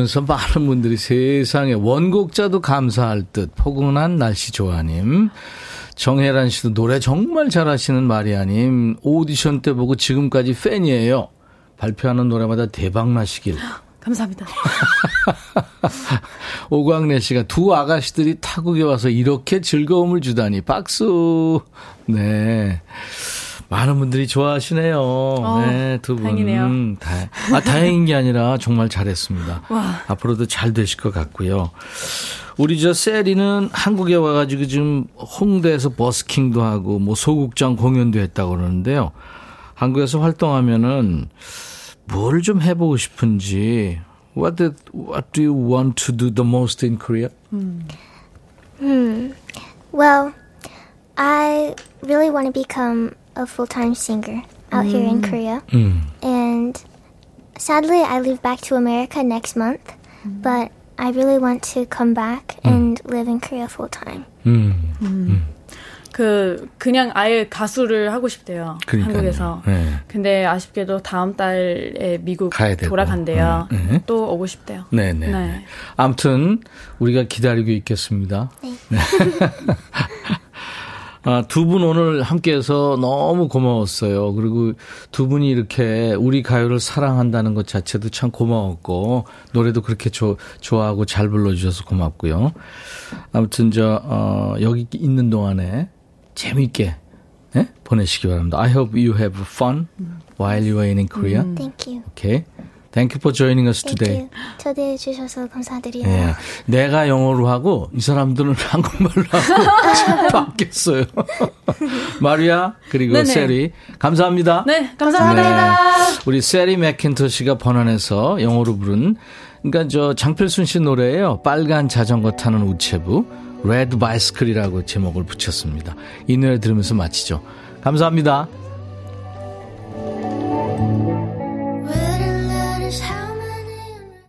S1: 들으면서 많은 분들이 세상에 원곡자도 감사할 듯 포근한 날씨 좋아님. 정혜란 씨도 노래 정말 잘하시는 마리아님. 오디션 때 보고 지금까지 팬이에요. 발표하는 노래마다 대박 나시길.
S6: 감사합니다.
S1: 오광래 씨가 두 아가씨들이 타국에 와서 이렇게 즐거움을 주다니 박수. 네. 많은 분들이 좋아하시네요. 네, 두 분.
S6: 다행이네요.
S1: 음, 다, 아, 다행인 게 아니라 정말 잘했습니다.
S6: 와.
S1: 앞으로도 잘 되실 것 같고요. 우리 저 세리는 한국에 와가지고 지금 홍대에서 버스킹도 하고 뭐 소극장 공연도 했다고 그러는데요. 한국에서 활동하면은 뭘 좀 해보고 싶은지. What, did, what do you want to do the most in Korea?
S7: Hmm. Well, I really want to become a full time singer out here in Korea.
S1: 음.
S7: And sadly, I leave back to America next month. But I really want to come back and live in Korea full time.
S1: 음.
S6: 그 그냥 아예 가수를 하고 싶대요.
S1: 그러니까요.
S6: 한국에서.
S1: 네.
S6: 근데 아쉽게도 다음 달에 미국. 돌아간대요.
S1: 네, 네.
S6: 또 오고 싶대요.
S1: 네네.
S6: 네.
S1: 아무튼 우리가 기다리고 있겠습니다.
S7: 네.
S1: 아, 두 분 오늘 함께해서 너무 고마웠어요. 그리고 두 분이 이렇게 우리 가요를 사랑한다는 것 자체도 참 고마웠고 노래도 그렇게 조, 좋아하고 잘 불러주셔서 고맙고요. 아무튼 저 어, 여기 있는 동안에 재미있게 네? 보내시기 바랍니다. I hope you have fun while you are in Korea.
S7: Thank you.
S1: Okay. Thank you for joining us
S7: Thank
S1: today.
S7: you. 초대해 주셔서 감사드려요.
S1: 예. 내가 영어로 하고 이 사람들은 한국말로 하고 지금 바뀌었어요. 마리아 그리고
S6: 네네.
S1: 세리 감사합니다.
S6: 네, 감사합니다.
S1: 네. 우리 세리 맥킨토시가 번안해서 영어로 부른 그러니까 저 장필순 씨 노래예요. 빨간 자전거 타는 우체부 Red Bicycle이라고 제목을 붙였습니다. 이 노래 들으면서 마치죠. 감사합니다.